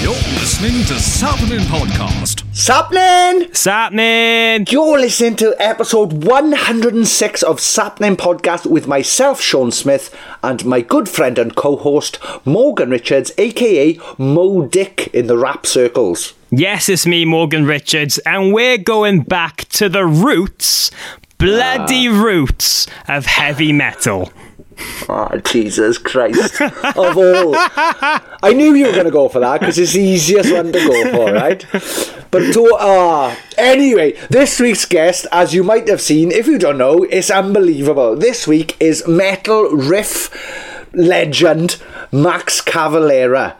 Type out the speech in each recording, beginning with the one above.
You're listening to Sappenin Podcast. Sapnin! Sapnin! You're listening to episode 106 of Sapnin Podcast with myself, Sean Smith, and my good friend and co-host, Morgan Richards, aka Mo Dick in the rap circles. Yes, it's me, Morgan Richards, and we're going back to the roots, bloody ah. roots of heavy metal. Oh, Jesus Christ. of all. I knew you were going to go for that because it's the easiest one to go for, right? But to, uh, anyway, this week's guest, as you might have seen, if you don't know, is unbelievable. This week is metal riff legend Max Cavalera.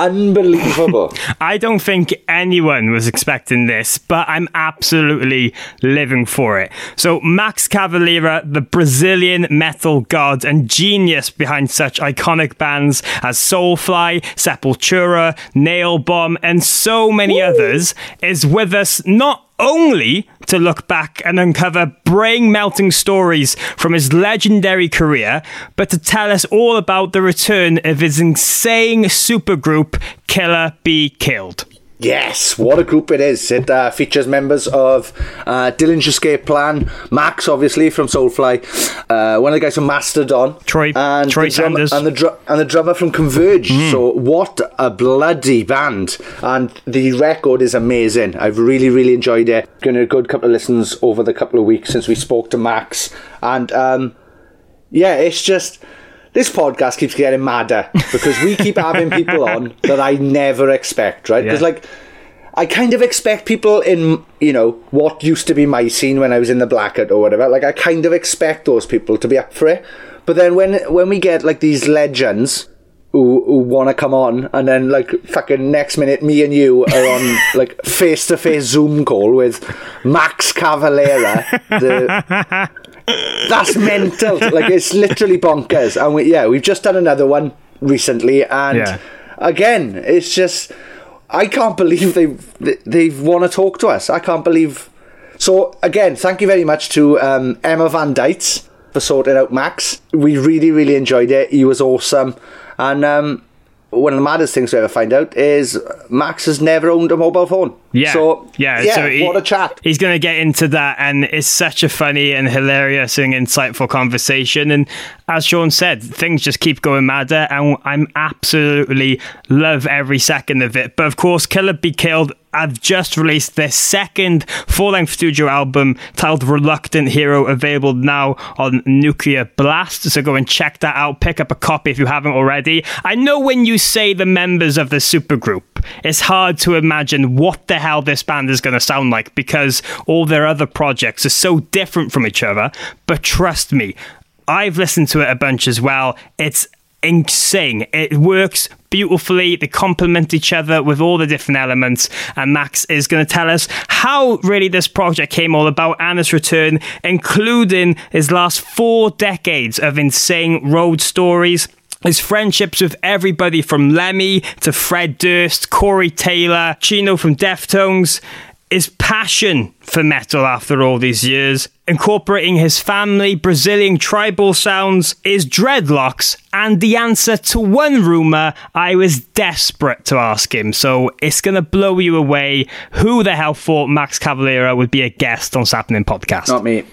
Unbelievable. I don't think anyone was expecting this, but I'm absolutely living for it. So, Max Cavalera, the Brazilian metal god and genius behind such iconic bands as Soulfly, Sepultura, Nail Bomb, and so many others, is with us not only to look back and uncover brain melting stories from his legendary career, but to tell us all about the return of his insane supergroup, Killer Be Killed. Yes, what a group it is. It uh, features members of uh, Dillinger Escape Plan, Max, obviously, from Soulfly, uh, one of the guys from Mastodon, Troy- and Troy the drummer, Sanders. and the, dru- and the drummer from Converge. So, what a bloody band. And the record is amazing. I've really, really enjoyed it. Getting a good couple of listens over the couple of weeks since we spoke to Max. And um, yeah, it's just this podcast keeps getting madder because we keep having people on that I never expect, right? Because Yeah. like I kind of expect people in you know what used to be my scene when I was in the blackout or whatever. Like I kind of expect those people to be up for it, but then when when we get like these legends. Who, who want to come on and then like fucking next minute me and you are on like face to face zoom call with Max Cavalera the that's mental. Like it's literally bonkers. And we, yeah, we've just done another one recently, and Yeah. again, it's just I can't believe they they want to talk to us. I can't believe. So again, thank you very much to um, Emma Van Dytes for sorting out Max. We really really enjoyed it. He was awesome, and um, one of the maddest things we ever find out is Max has never owned a mobile phone. Yeah. So yeah. yeah. so he- what a chat. He's going to get into that, and it's such a funny and hilarious and insightful conversation. And as Sean said, things just keep going madder, and I'm absolutely love every second of it. But of course, Killer Be Killed. I've just released their second full-length studio album titled "Reluctant Hero," available now on Nuclear Blast. So go and check that out. Pick up a copy if you haven't already. I know when you say the members of the supergroup, it's hard to imagine what the hell this band is going to sound like because all their other projects are so different from each other. But trust me, I've listened to it a bunch as well. It's insane. It works beautifully. They complement each other with all the different elements. And Max is going to tell us how really this project came all about and return, including his last four decades of insane road stories. His friendships with everybody from Lemmy to Fred Durst, Corey Taylor, Chino from Deftones. his passion for metal after all these years, incorporating his family, Brazilian tribal sounds, his dreadlocks, and the answer to one rumour I was desperate to ask him. So it's going to blow you away. Who the hell thought Max Cavalera would be a guest on Sappenin Podcast? Not me.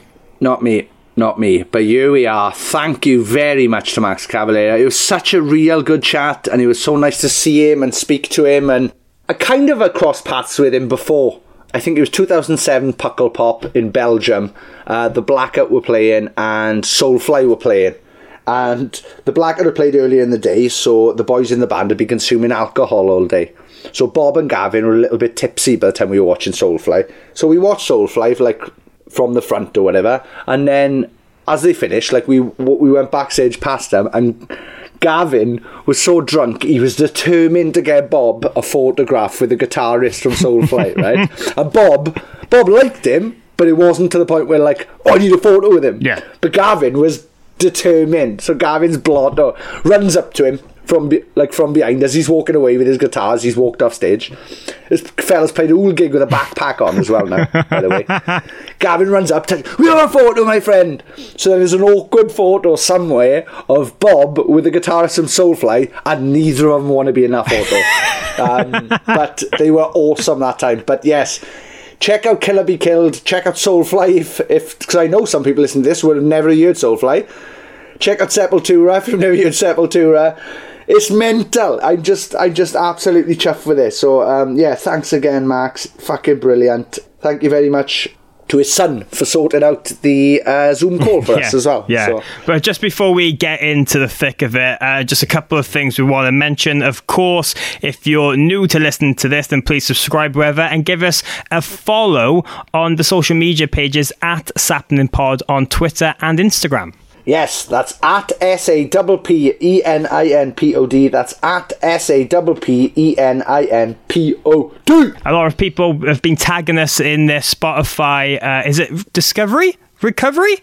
Not me. Not me. But here we are. Thank you very much to Max Cavalera. It was such a real good chat, and it was so nice to see him and speak to him. And I kind of crossed paths with him before. I think it was 2007 Pukkelpop in Belgium. Uh, the Blackout were playing and Soulfly were playing. And the Blackout had played earlier in the day, so the boys in the band had been consuming alcohol all day. So Bob and Gavin were a little bit tipsy by the time we were watching Soulfly. So we watched Soulfly for like from the front or whatever, and then as they finished, like we we went backstage past them, and Gavin was so drunk he was determined to get Bob a photograph with the guitarist from Soulfly, right? And Bob Bob liked him, but it wasn't to the point where like, oh, I need a photo with him. Yeah. But Gavin was determined. So Gavin's blotto uh, runs up to him from be- like from behind as he's walking away with his guitars. He's walked off stage. This fella's played a whole gig with a backpack on as well now. by the way, Gavin runs up. to we have a photo, my friend. So then there's an awkward photo somewhere of Bob with the guitarist from Soulfly, and neither of them want to be in that photo. um, but they were awesome that time. But yes. Check out Killer Be Killed. Check out Soulfly if, if because I know some people listening to this would have never heard Soulfly. Check out Sepultura if you've never heard Sepultura. It's mental. I'm just, I'm just absolutely chuffed with this. So, um, yeah, thanks again, Max. Fucking brilliant. Thank you very much to his son for sorting out the uh, Zoom call for us as well. Yeah. So, But just before we get into the thick of it, uh, just a couple of things we want to mention. Of course, if you're new to listening to this, then please subscribe wherever and give us a follow on the social media pages at Sappening Pod on Twitter and Instagram. Yes, that's at S A P P E N I N P O D. That's at S A P P E N I N P O D. A lot of people have been tagging us in their Spotify. Uh, is it Discovery? Recovery?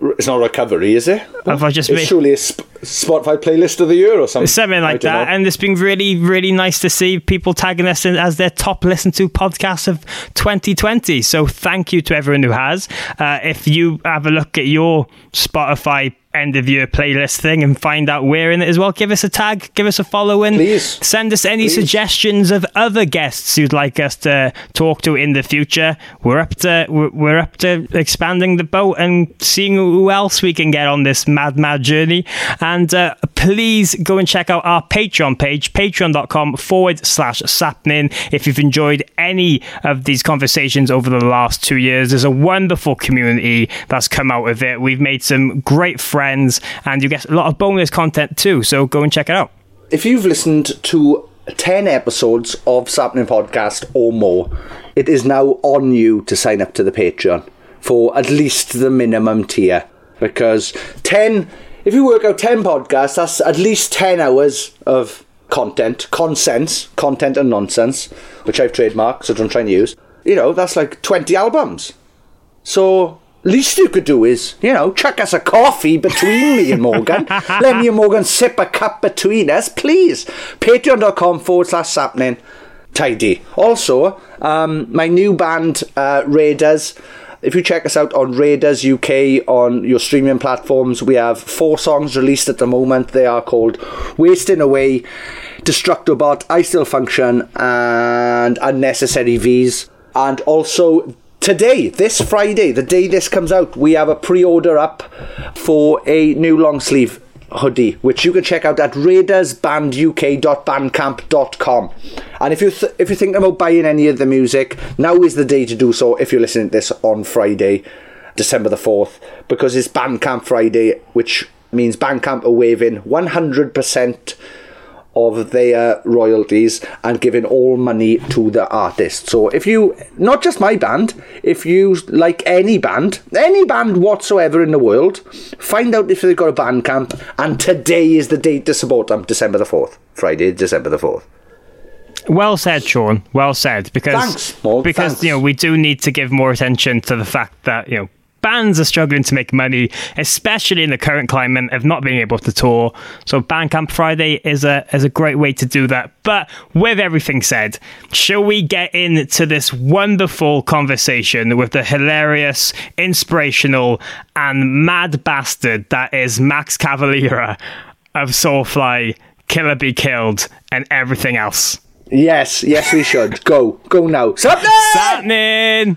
It's not recovery, is it? Have I just it's made- surely a sp- Spotify playlist of the year or something. Something like that. know. And it's been really, really nice to see people tagging us in as their top listened to podcast of 2020. So thank you to everyone who has. Uh, if you have a look at your Spotify end of year playlist thing and find out we're in it as well, give us a tag, give us a follow in. Please. Send us any Please. suggestions of other guests you'd like us to talk to in the future. We're up to we're, we're up to expanding the boat and seeing who else we can get on this mad mad journey. And uh, please go and check out our Patreon page, patreon.com forward slash sapnin. If you've enjoyed any of these conversations over the last two years, there's a wonderful community that's come out of it. We've made some great friends and you get a lot of bonus content too. So go and check it out. if you've listened to 10 episodes of Sappenin Podcast or more, it is now on you to sign up to the Patreon for at least the minimum tier. Because 10, if you work out 10 podcasts, that's at least 10 hours of content, consense, content and nonsense, which I've trademarked, so don't try and use. You know, that's like 20 albums. So least you could do is, you know, chuck us a coffee between me and Morgan. Let me and Morgan sip a cup between us, please. Patreon.com forward slash sapning. Tidy. Also, um, my new band, uh, Raiders. If you check us out on Raiders UK on your streaming platforms, we have four songs released at the moment. They are called Wasting Away, Destructobot, I Still Function, and Unnecessary V's. And also today, this Friday, the day this comes out, we have a pre-order up for a new long sleeve hoodie, which you can check out at raidersbanduk.bandcamp.com. And if you th- if you're thinking about buying any of the music, now is the day to do so. If you're listening to this on Friday, December the fourth, because it's Bandcamp Friday, which means Bandcamp are waiving 100% of their royalties and giving all money to the artist. So if you, not just my band, if you like any band, any band whatsoever in the world, find out if they've got a Bandcamp. And today is the date to support them, December the 4th. Friday, December the 4th. Well said, Sean. Well said. Because Thanks, because thanks. you know we do need to give more attention to the fact that you know bands are struggling to make money, especially in the current climate of not being able to tour. So Bandcamp Friday is a is a great way to do that. But with everything said, shall we get into this wonderful conversation with the hilarious, inspirational, and mad bastard that is Max Cavalera of Soulfly, Killer Be Killed, and everything else? Yes, yes, we should. Go, go now. Something! Happening!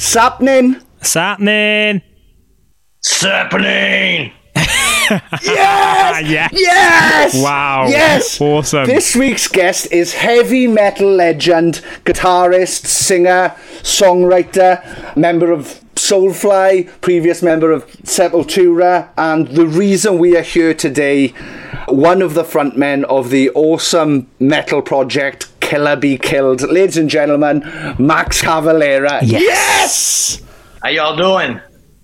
Sapnin! What's happening? It's happening. Ah, yes. Yes! Wow. Yes! Awesome. This week's guest is heavy metal legend, guitarist, singer, songwriter, member of Soulfly, previous member of Sepultura, and the reason we are here today, one of the frontmen of the awesome metal project Killer Be Killed. Ladies and gentlemen, Max Cavalera. Yes! How y'all doing?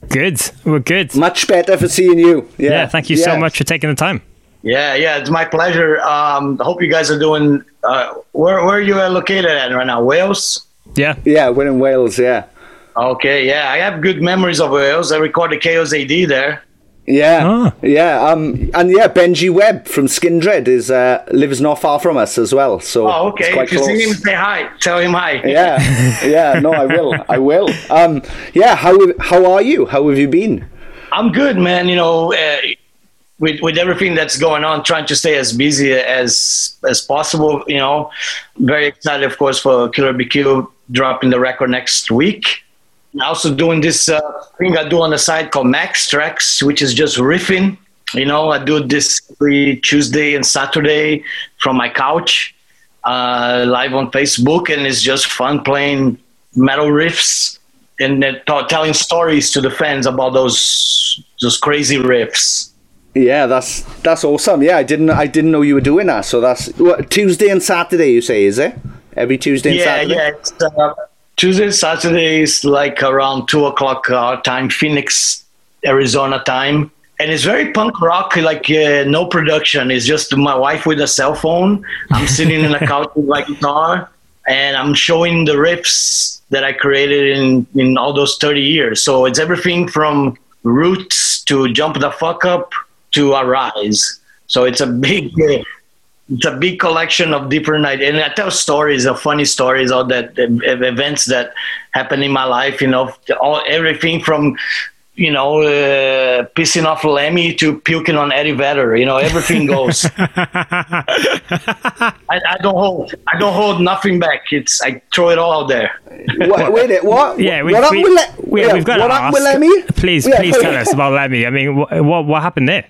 Good. We're good. Much better for seeing you. Yeah, Yeah, thank you so much for taking the time. Yeah, yeah, it's my pleasure. Um, hope you guys are doing. Uh, where where are you uh, located at right now? Wales. Yeah. Yeah, we're in Wales, yeah. Okay, yeah, I have good memories of Wales. I recorded Chaos AD there. Yeah, Ah. yeah, um, and yeah, Benji Webb from Skindred is uh, lives not far from us as well. So Oh, it's okay. quite If you see him, close. say hi. Tell him hi. Yeah, yeah, no, I will, I will. Um, yeah, how how are you? How have you been? I'm good, man. You know, uh, with with everything that's going on, trying to stay as busy as as possible. You know, very excited, of course, for Killer Be Killed dropping the record next week. Also doing this uh, thing I do on the side called Max Tracks, which is just riffing. You know, I do this every Tuesday and Saturday from my couch, uh, live on Facebook, and it's just fun playing metal riffs and t- telling stories to the fans about those those crazy riffs. Yeah, that's that's awesome. Yeah, I didn't I didn't know you were doing that. So that's what, Tuesday and Saturday. You say is it? Every Tuesday and yeah, Saturday. yeah. Uh, Tuesday, Saturday is like around two o'clock our time, Phoenix, Arizona time, and it's very punk rock. Like uh, no production. It's just my wife with a cell phone. I'm sitting in a couch with my guitar, and I'm showing the riffs that I created in in all those thirty years. So it's everything from roots to jump the fuck up to arise. So it's a big. It's a big collection of different ideas. And I tell stories, of funny stories, all that uh, events that happen in my life. You know, all everything from you know uh, pissing off Lemmy to puking on Eddie Vedder. You know, everything goes. I, I don't hold. I don't hold nothing back. It's I throw it all out there. what, wait, it, what? Yeah, we, what happened we, with Le- we, yeah, we've got what to ask. with Lemmy? Please, Yeah, please tell us about Lemmy. I mean, what what, what happened there?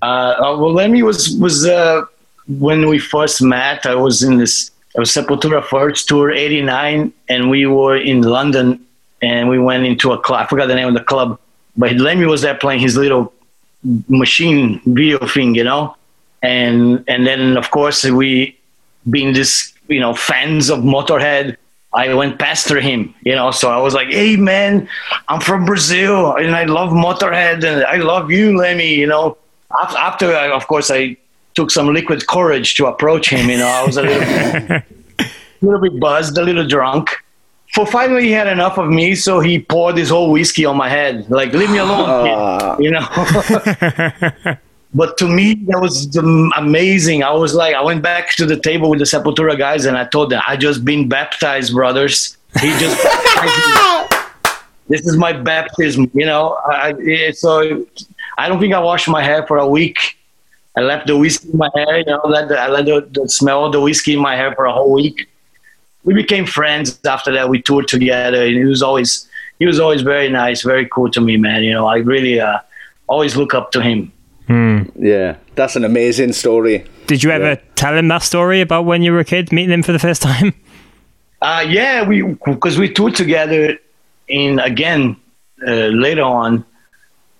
Uh, uh, well, Lemmy was was uh, when we first met. I was in this. I was Sepultura first tour '89, and we were in London, and we went into a club. I forgot the name of the club, but Lemmy was there playing his little machine video thing, you know. and and then of course we, being this you know fans of Motorhead, I went pester him, you know. So I was like, "Hey, man, I'm from Brazil, and I love Motorhead, and I love you, Lemmy." You know. After, of course, I took some liquid courage to approach him. You know, I was a little, a little bit buzzed, a little drunk. For finally, he had enough of me, so he poured his whole whiskey on my head. Like, leave me alone, kid, ah. you know. but to me that was amazing i was like i went back to the table with the sepultura guys and i told them i just been baptized brothers he just this is my baptism you know I, so i don't think i washed my hair for a week i left the whiskey in my hair you know let the, i let the, the smell of the whiskey in my hair for a whole week we became friends after that we toured together and he was always he was always very nice very cool to me man you know i really uh, always look up to him Hmm. Yeah, that's an amazing story. Did you ever yeah. tell him that story about when you were a kid, meeting him for the first time? Uh, yeah, we because we toured together in again uh, later on,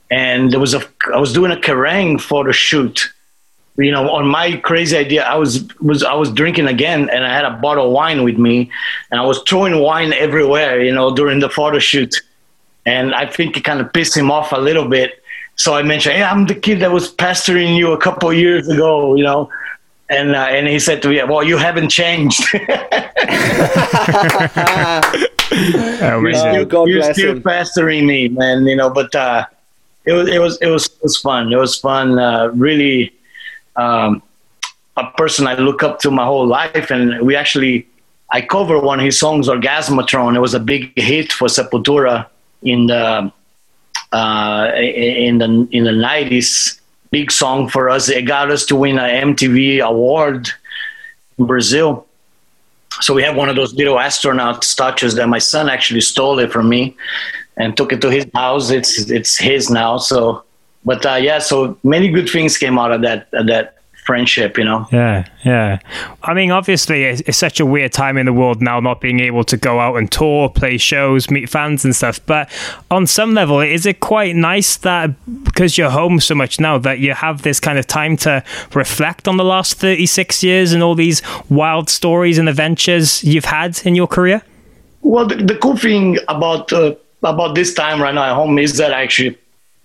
and there was a I was doing a Kerrang photo shoot. You know, on my crazy idea, I was was I was drinking again, and I had a bottle of wine with me, and I was throwing wine everywhere. You know, during the photo shoot, and I think it kind of pissed him off a little bit so I mentioned, "Hey, I'm the kid that was pestering you a couple years ago," you know, and uh, and he said to me, "Well, you haven't changed. oh, you're still, you're still pestering me, man. You know." But uh, it was it was it was it was fun. It was fun. Uh, really, um, a person I look up to my whole life, and we actually. I cover one of his songs, Orgasmatron. It was a big hit for Sepultura in the uh, in the in the nineties. Big song for us. It got us to win an MTV award in Brazil. So we have one of those little astronaut statues that my son actually stole it from me and took it to his house. It's it's his now. So, but uh, yeah, so many good things came out of that that friendship, you know? Yeah, yeah. I mean, obviously, it's, it's, such a weird time in the world now, not being able to go out and tour, play shows, meet fans and stuff. But on some level, is it quite nice that because you're home so much now, that you have this kind of time to reflect on the last 36 years and all these wild stories and adventures you've had in your career? Well, the, the cool thing about uh, about this time right now at home is that I actually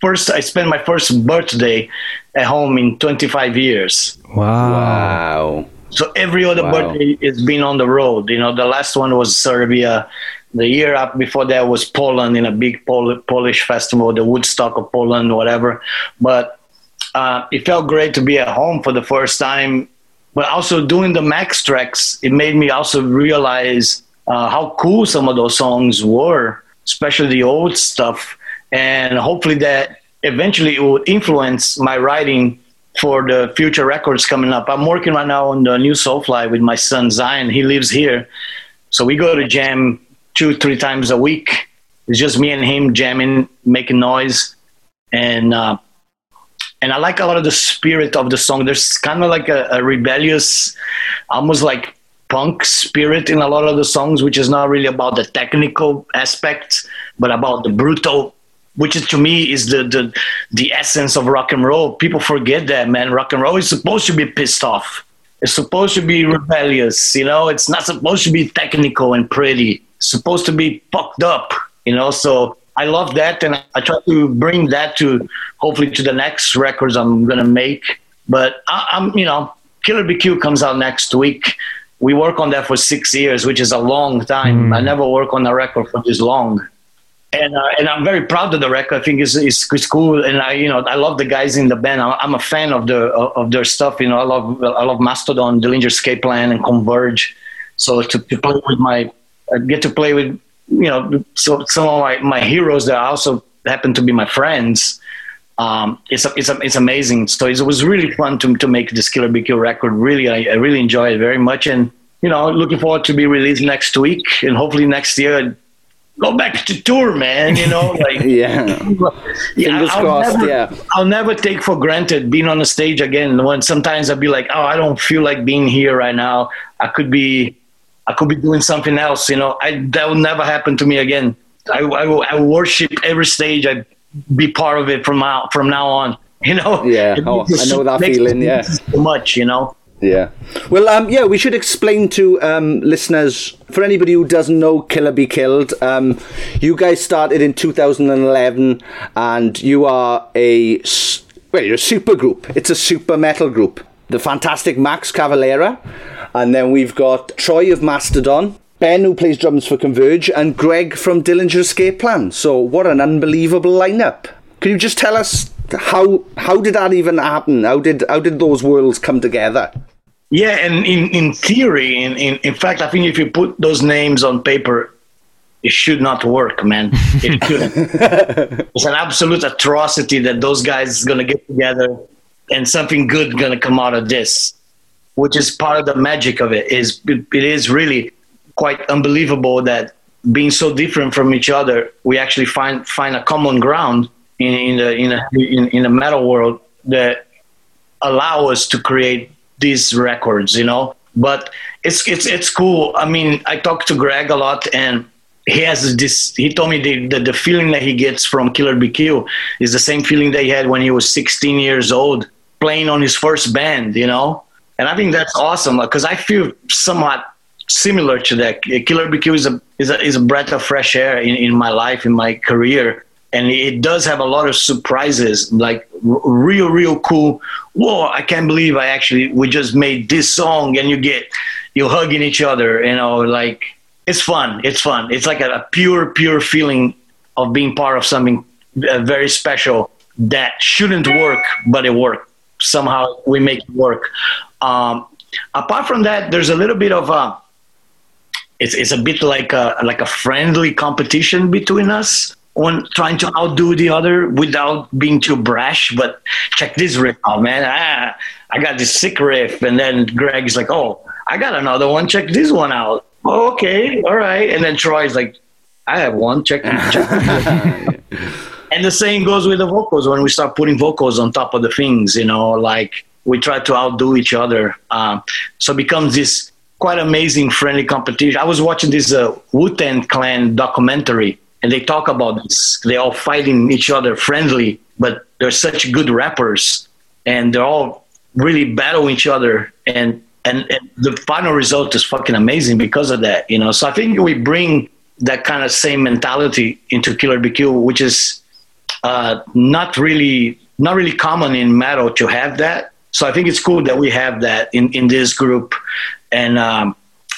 first I spent my first birthday at home in 25 years. Wow. Wow. So every other wow. birthday has been on the road. You know, the last one was Serbia. The year up before that was Poland in a big Pol- Polish festival, the Woodstock of Poland, whatever. But uh, it felt great to be at home for the first time. But also doing the Max tracks, it made me also realize uh, how cool some of those songs were, especially the old stuff. And hopefully that eventually it will influence my writing for the future records coming up. I'm working right now on the new Soulfly with my son Zyon. He lives here, so we go to jam two, three times a week. It's just me and him jamming, making noise, and uh, and I like a lot of the spirit of the song. There's kind of like a, a rebellious, almost like punk spirit in a lot of the songs, which is not really about the technical aspects, but about the brutal which is to me is the, the the essence of rock and roll. People forget that, man. Rock and roll is supposed to be pissed off. It's supposed to be rebellious, you know. It's not supposed to be technical and pretty. It's supposed to be fucked up, you know. So I love that, and I try to bring that to hopefully to the next records I'm gonna make. But I, I'm, you know, Killer Be Killed comes out next week. We work on that for six years, which is a long time. Mm. I never work on a record for this long and uh, and I'm very proud of the record. I think it's, it's, it's cool, and I you know I love the guys in the band. I'm a fan of the of their stuff. You know, I love I love Mastodon, Dillinger Escape Plan, and Converge. So to, to play with my, I get to play with you know so some of my, my heroes that also happen to be my friends. Um, it's it's it's amazing. So it was really fun to to make this Killer Be Killed record. Really, I, I really enjoy it very much, and you know, looking forward to be released next week, and hopefully next year go back to tour, man. You know, like yeah, yeah. Fingers I'll crossed. Never, yeah, I'll never take for granted being on the stage again. When sometimes I'll be like, oh, I don't feel like being here right now. I could be, I could be doing something else. You know, I that will never happen to me again. I, I, I worship every stage. I be part of it from now from now on. You know. Yeah. Oh, I know that feeling, yeah. So much, you know. Yeah. Well, um, yeah, we should explain to um, listeners, for anybody who doesn't know Killer Be Killed, um, you guys started in 2011 and you are a, well, you're a super group. It's a super metal group. The fantastic Max Cavalera. And then we've got Troy of Mastodon, Ben, who plays drums for Converge, and Greg from Dillinger Escape Plan. So, what an unbelievable lineup. Can you just tell us how how did that even happen? How did how did those worlds come together? Yeah, and in, in theory, in, in, in fact, I think if you put those names on paper, it should not work, man. It shouldn't. it's an absolute atrocity that those guys are going to get together and something good going to come out of this, which is part of the magic of it. Is it, it is really quite unbelievable that being so different from each other, we actually find find a common ground in, in the in, a, in in the metal world that allow us to create these records, you know. But it's it's it's cool. I mean, I talked to Greg a lot, and he has this. He told me the the, the feeling that he gets from Killer Be Killed is the same feeling that he had when he was 16 years old, playing on his first band, you know. And I think that's awesome because I feel somewhat similar to that. Killer Be Killed is a is a is a breath of fresh air in, in my life, in my career and it does have a lot of surprises like real real cool whoa i can't believe i actually we just made this song and you get you're hugging each other you know like it's fun it's fun. It's like a, a pure pure feeling of being part of something uh, very special that shouldn't work but it worked. Somehow we make it work. Um, apart from that there's a little bit of a it's, it's a bit like a like a friendly competition between us on trying to outdo the other without being too brash. But check this riff out, man. Ah, I got this sick riff, and then Greg's like, "Oh, I got another one. Check this one out." Oh, okay, all right. And then Troy's like, "I have one. Check." check and the same goes with the vocals. When we start putting vocals on top of the things, you know, like we try to outdo each other. Um, so it becomes this quite amazing friendly competition. I was watching this uh, Wu Tang Clan documentary, and they talk about this. They're all fighting each other friendly, but they're such good rappers, and they're all really battle each other. And, and and the final result is fucking amazing because of that, you know. So I think we bring that kind of same mentality into Killer Be Killed, which is uh, not really not really common in metal to have that. So I think it's cool that we have that in, in this group, and um,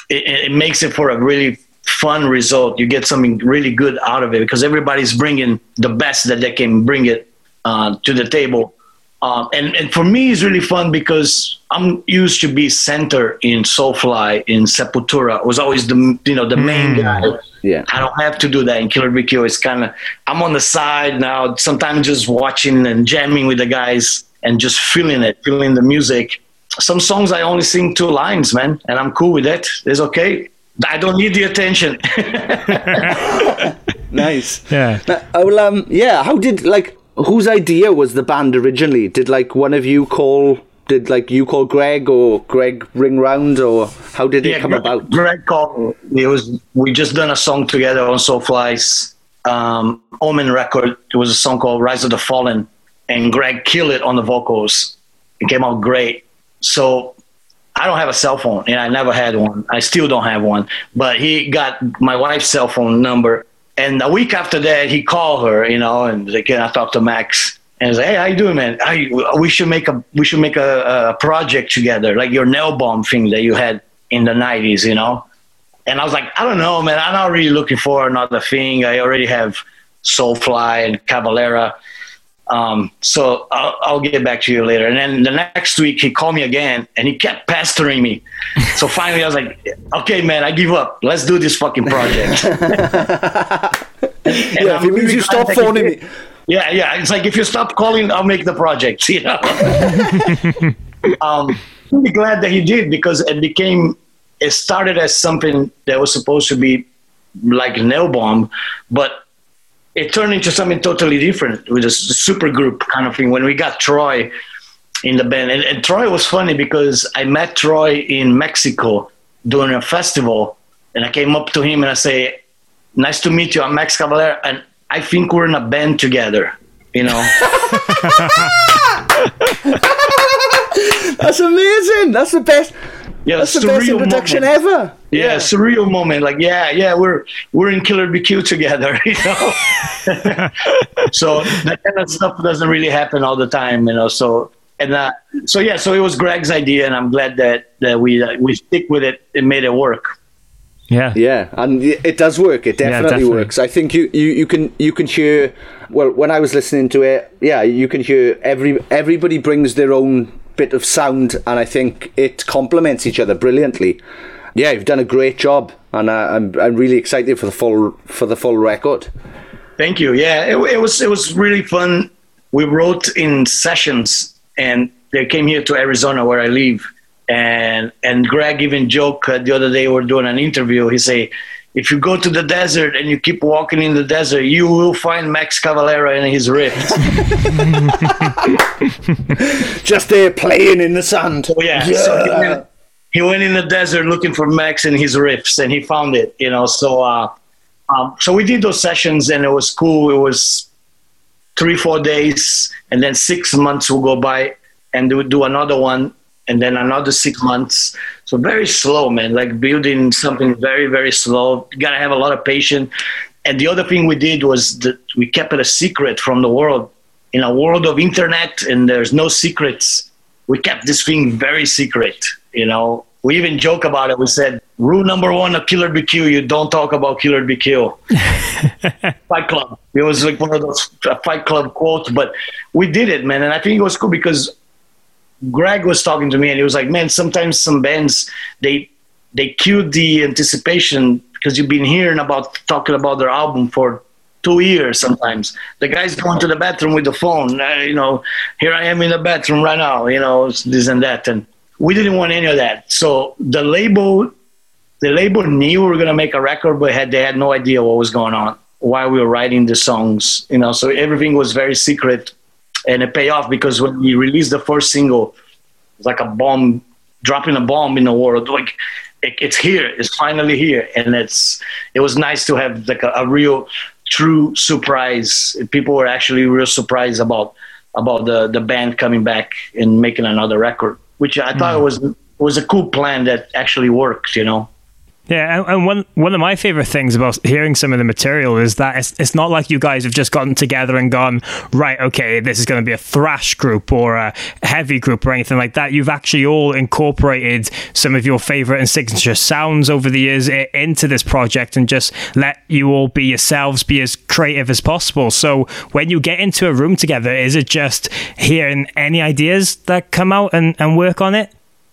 it, it makes it for a really fun result. You get something really good out of it because everybody's bringing the best that they can bring it uh, to the table. Um, and, and for me, it's really fun because I'm used to be center in Soulfly in Sepultura. I was always the you know the main guy. Yeah. I don't have to do that in Killer Be Killed. It's kind of I'm on the side now. Sometimes just watching and jamming with the guys and just feeling it, feeling the music. Some songs I only sing two lines, man, and I'm cool with it. It's okay. I don't need the attention. nice. Yeah. Now, oh, well, um, yeah. How did like whose idea was the band originally? Did like one of you call? Did like you call Greg or Greg ring round or how did it come Greg, about? Greg called. It was we just done a song together on Soulfly's um, Omen record. It was a song called "Rise of the Fallen," and Greg killed it on the vocals. It came out great. So I don't have a cell phone, and I never had one. I still don't have one. But he got my wife's cell phone number, and a week after that, he called her, you know, and can I talk to Max? And he's like, hey, how you doing, man? I, we should make a we should make a, a project together, like your nail bomb thing that you had in the '90s, you know. And I was like, I don't know, man. I'm not really looking for another thing. I already have Soulfly and Cavalera. Um, so I'll, I'll get back to you later. And then the next week he called me again and he kept pestering me. So finally I was like, okay, man, I give up. Let's do this fucking project. yeah, if it means you stop phoning me. Yeah, yeah. It's like if you stop calling, I'll make the project. You know. um, really glad that he did because it became. It started as something that was supposed to be like nail bomb, but it turned into something totally different with a super group kind of thing. When we got Troy in the band, and, and Troy was funny because I met Troy in Mexico during a festival, and I came up to him and I say, "Nice to meet you. I'm Max Cavalera, and I think we're in a band together." You know. That's amazing. That's the best. Yeah, That's the best surreal introduction moment. ever. Yeah, surreal moment. Like, yeah, yeah, we're we're in Killer Be Killed together, you know. so that kind of stuff doesn't really happen all the time, you know. So and uh, so yeah, so it was Greg's idea, and I'm glad that that we uh, we stick with it and made it work. Yeah. Yeah, and it does work. It definitely, definitely. works. I think you, you, you can you can hear. Well, when I was listening to it, yeah, you can hear every everybody brings their own bit of sound, and I think it complements each other brilliantly. Yeah, you've done a great job, and uh, I'm I'm really excited for the full for the full record. Thank you. Yeah, it, it was it was really fun. We wrote in sessions, and they came here to Arizona where I live. And and Greg even joked uh, the other day we were doing an interview. He say, if you go to the desert and you keep walking in the desert, you will find Max Cavalera in his rift. Just there playing in the sand. Oh yeah. So he, went, he went in the desert looking for Max and his riffs, and he found it. You know, so uh, um, so we did those sessions, and it was cool. It was three, four days, and then six months will go by, and we would do another one, and then another six months. So very slow, man. Like building something very, very slow. You gotta have a lot of patience. And the other thing we did was that we kept it a secret from the world. In a world of internet and there's no secrets, we kept this thing very secret. You know, we even joke about it. We said, rule number one of Killer Be Killed: you don't talk about Killer Be Killed. Fight Club. It was like one of those uh, Fight Club quotes, but we did it, man. And I think it was cool because Greg was talking to me, and he was like, "Man, sometimes some bands they they cue the anticipation because you've been hearing about talking about their album for two years. Sometimes the guy's going to the bathroom with the phone. Uh, you know, here I am in the bathroom right now. You know, this and that, and we didn't want any of that. So the label, the label knew we were gonna make a record, but had they had no idea what was going on while we were writing the songs. You know, so everything was very secret and it paid off because when we released the first single, it was like a bomb, dropping a bomb in the world. Like it's here, it's finally here, and it's it was nice to have like a, a real, true surprise. People were actually real surprised about about the the band coming back and making another record, which I thought mm. was was a cool plan that actually worked. You know. Yeah, and, one one of my favorite things about hearing some of the material is that it's it's not like you guys have just gotten together and gone right. Okay, this is going to be a thrash group or a heavy group or anything like that. You've actually all incorporated some of your favorite and signature sounds over the years eh, into this project and just let you all be yourselves, be as creative as possible. So when you get into a room together, is it just hearing any ideas that come out and, and work on it?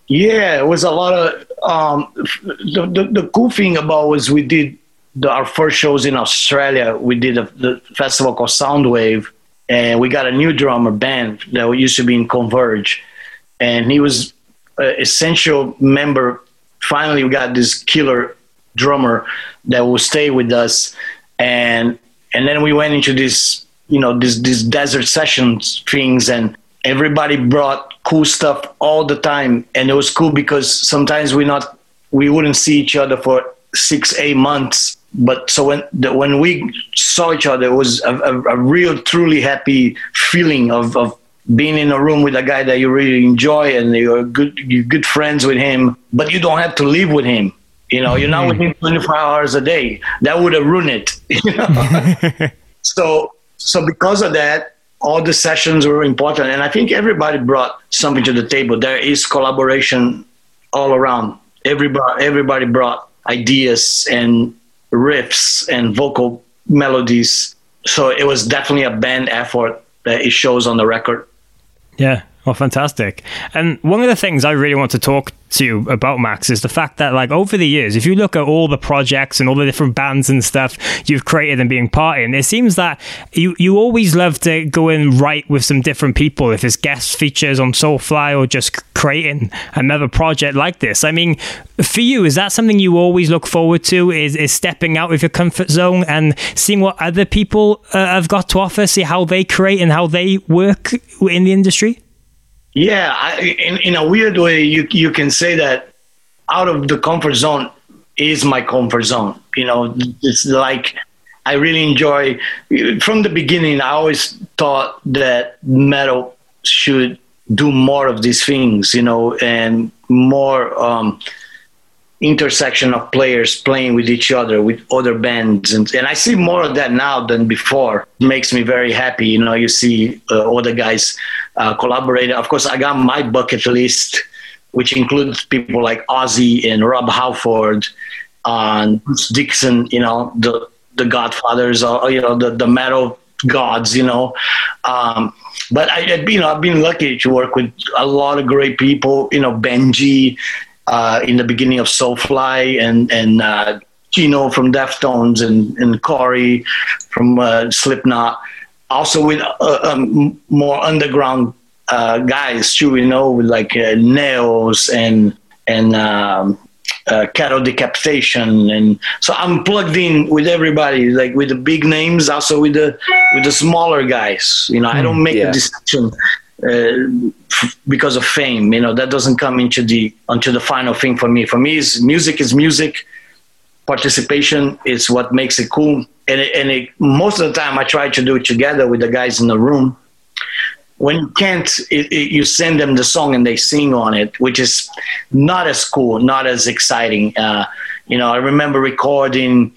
Yeah, it was a lot of. Um, the, the the cool thing about was we did the, our first shows in Australia. We did a, the festival called Soundwave, and we got a new drummer band that used to be in Converge, and he was an essential member. Finally, we got this killer drummer that will stay with us, and and then we went into this you know this this desert sessions things and everybody brought cool stuff all the time. And it was cool because sometimes we not we wouldn't see each other for six eight months. But so when the, when we saw each other it was a, a, a real truly happy feeling of, of being in a room with a guy that you really enjoy and you're good you're good friends with him but you don't have to live with him. You know you're not with him 24 hours a day. That would have ruined it. You know? So so because of that all the sessions were important. And i think everybody brought something to the table. There is collaboration all around. Everybody everybody brought ideas and riffs and vocal melodies. So it was definitely a band effort that it shows on the record. Yeah. Oh, fantastic. And one of the things I really want to talk to you about, Max, is the fact that, like, over the years, if you look at all the projects and all the different bands and stuff you've created and being part in, it seems that you, you always love to go and write with some different people, if it's guest features on Soulfly or just creating another project like this. I mean, for you, is that something you always look forward to? Is, is stepping out of your comfort zone and seeing what other people uh, have got to offer, see how they create and how they work in the industry? Yeah, I, in in a weird way, you you can say that out of the comfort zone is my comfort zone. You know, it's like I really enjoy. From the beginning, I always thought that metal should do more of these things, you know, and more um, intersection of players playing with each other, with other bands. And, and I see more of that now than before. It makes me very happy. You know, you see uh, other guys uh, collaborating. Of course, I got my bucket list, which includes people like Ozzy and Rob Halford and Bruce Dickinson, you know, the, the godfathers, or, you know, the, the metal gods, you know. Um, but I, you know, I've been lucky to work with a lot of great people. You know, Benji uh, in the beginning of Soulfly, and and uh, Chino from Deftones, and and Corey from uh, Slipknot. Also with uh, um, more underground uh, guys too, you know, with like uh, Nails and and um, uh, cattle decapitation and so i'm plugged in with everybody like with the big names also with the with the smaller guys you know i don't make yeah. a distinction f- because of fame you know that doesn't come into the onto the final thing for me for me is music is music participation is what makes it cool and, it, and it, most of the time i try to do it together with the guys in the room when you can't, it, you send them the song and they sing on it, which is not as cool, not as exciting. Uh, you know, I remember recording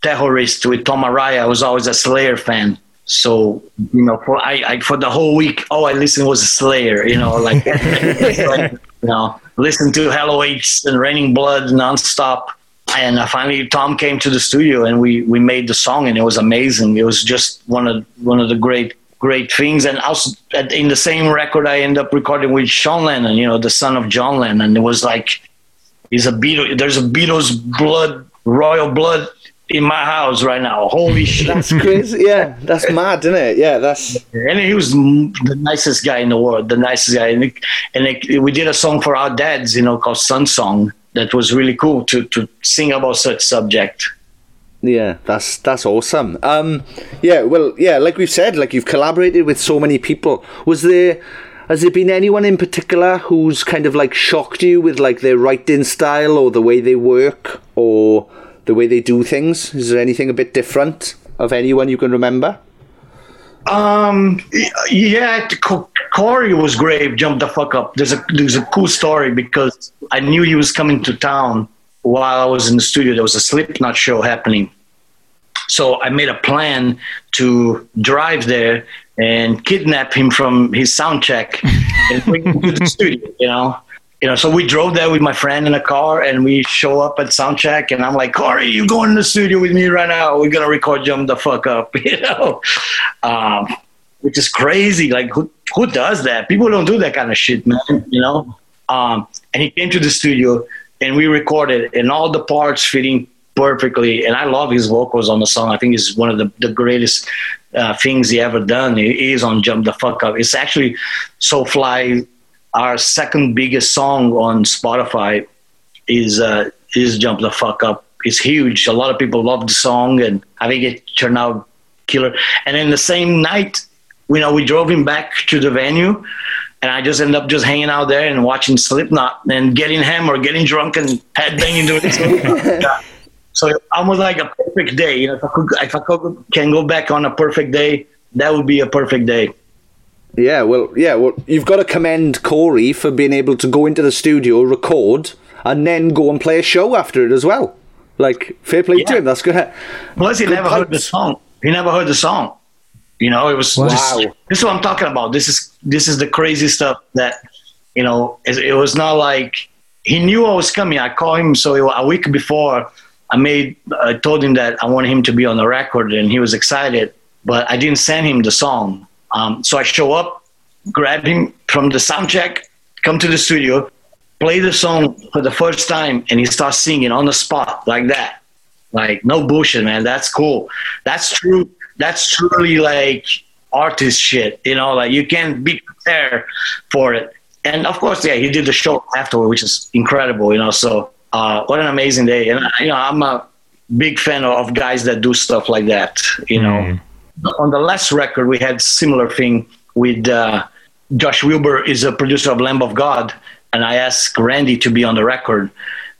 "Terrorist" with Tom Araya. I was always a Slayer fan, so you know, for I, I for the whole week, all I listened was Slayer. You know, like you know, listen to Hello Hellowitch and Raining Blood nonstop. And finally, Tom came to the studio and we, we made the song, and it was amazing. It was just one of one of the great great things. And also at, in the same record, I end up recording with Sean Lennon, you know, the son of John Lennon. And it was like, he's a Beatle. There's a Beatles blood, royal blood in my house right now. Holy shit. That's crazy. Yeah, that's mad, isn't it? Yeah, that's. And he was the nicest guy in the world, the nicest guy. And, it, and it, we did a song for our dads, you know, called Sun Song. That was really cool to, to sing about such subject. Yeah, that's that's awesome. Um, yeah, well, yeah, like we've said, like you've collaborated with so many people. Was there, has there been anyone in particular who's kind of like shocked you with like their writing style or the way they work or the way they do things? Is there anything a bit different of anyone you can remember? Um, yeah, Corey was great. Jumped the fuck up. There's a there's a cool story because I knew he was coming to town while I was in the studio. There was a Slipknot show happening, so I made a plan to drive there and kidnap him from his sound check and bring him to the studio. You know, you know. So we drove there with my friend in a car, and we show up at sound check, and I'm like, Corey, you going in the studio with me right now? We're gonna record "Jump the Fuck Up," you know. Um, which is crazy. Like, who who does that? People don't do that kind of shit, man. You know. Um, and he came to the studio, and we recorded, and all the parts fitting perfectly. And I love his vocals on the song. I think it's one of the, the greatest uh, things he ever done. He is on Jump the Fuck Up. It's actually Soulfly, our second biggest song on Spotify is uh, is Jump the Fuck Up. It's huge. A lot of people love the song, and I think it turned out killer. And then the same night, you know, we drove him back to the venue, and I just ended up just hanging out there and watching Slipknot and getting hammered, getting drunk, and headbanging to it. So almost like a perfect day. You know, if I could, if I could, can go back on a perfect day, that would be a perfect day. Yeah, well, yeah, well, you've got to commend Corey for being able to go into the studio, record, and then go and play a show after it as well. Like, fair play yeah. to him. That's good. Plus, he good never pipes. heard the song. He never heard the song. You know, it was wow. Just, this is what I'm talking about. This is this is the crazy stuff that you know. It, it was not like he knew I was coming. I called him so a week before. I made I told him that I wanted him to be on the record, and he was excited. But I didn't send him the song. Um, so I show up, grab him from the sound check, come to the studio, play the song for the first time, and he starts singing on the spot like that. Like no bullshit, man. That's cool. That's true that's truly like artist shit. You know, like you can't be prepared for it. And of course, yeah, he did the show afterward, which is incredible. You know, so uh, what an amazing day. And you know, I'm a big fan of guys that do stuff like that. You know, mm. On the last record, we had similar thing with uh, Josh Wilbur is a producer of Lamb of God, and I asked Randy to be on the record.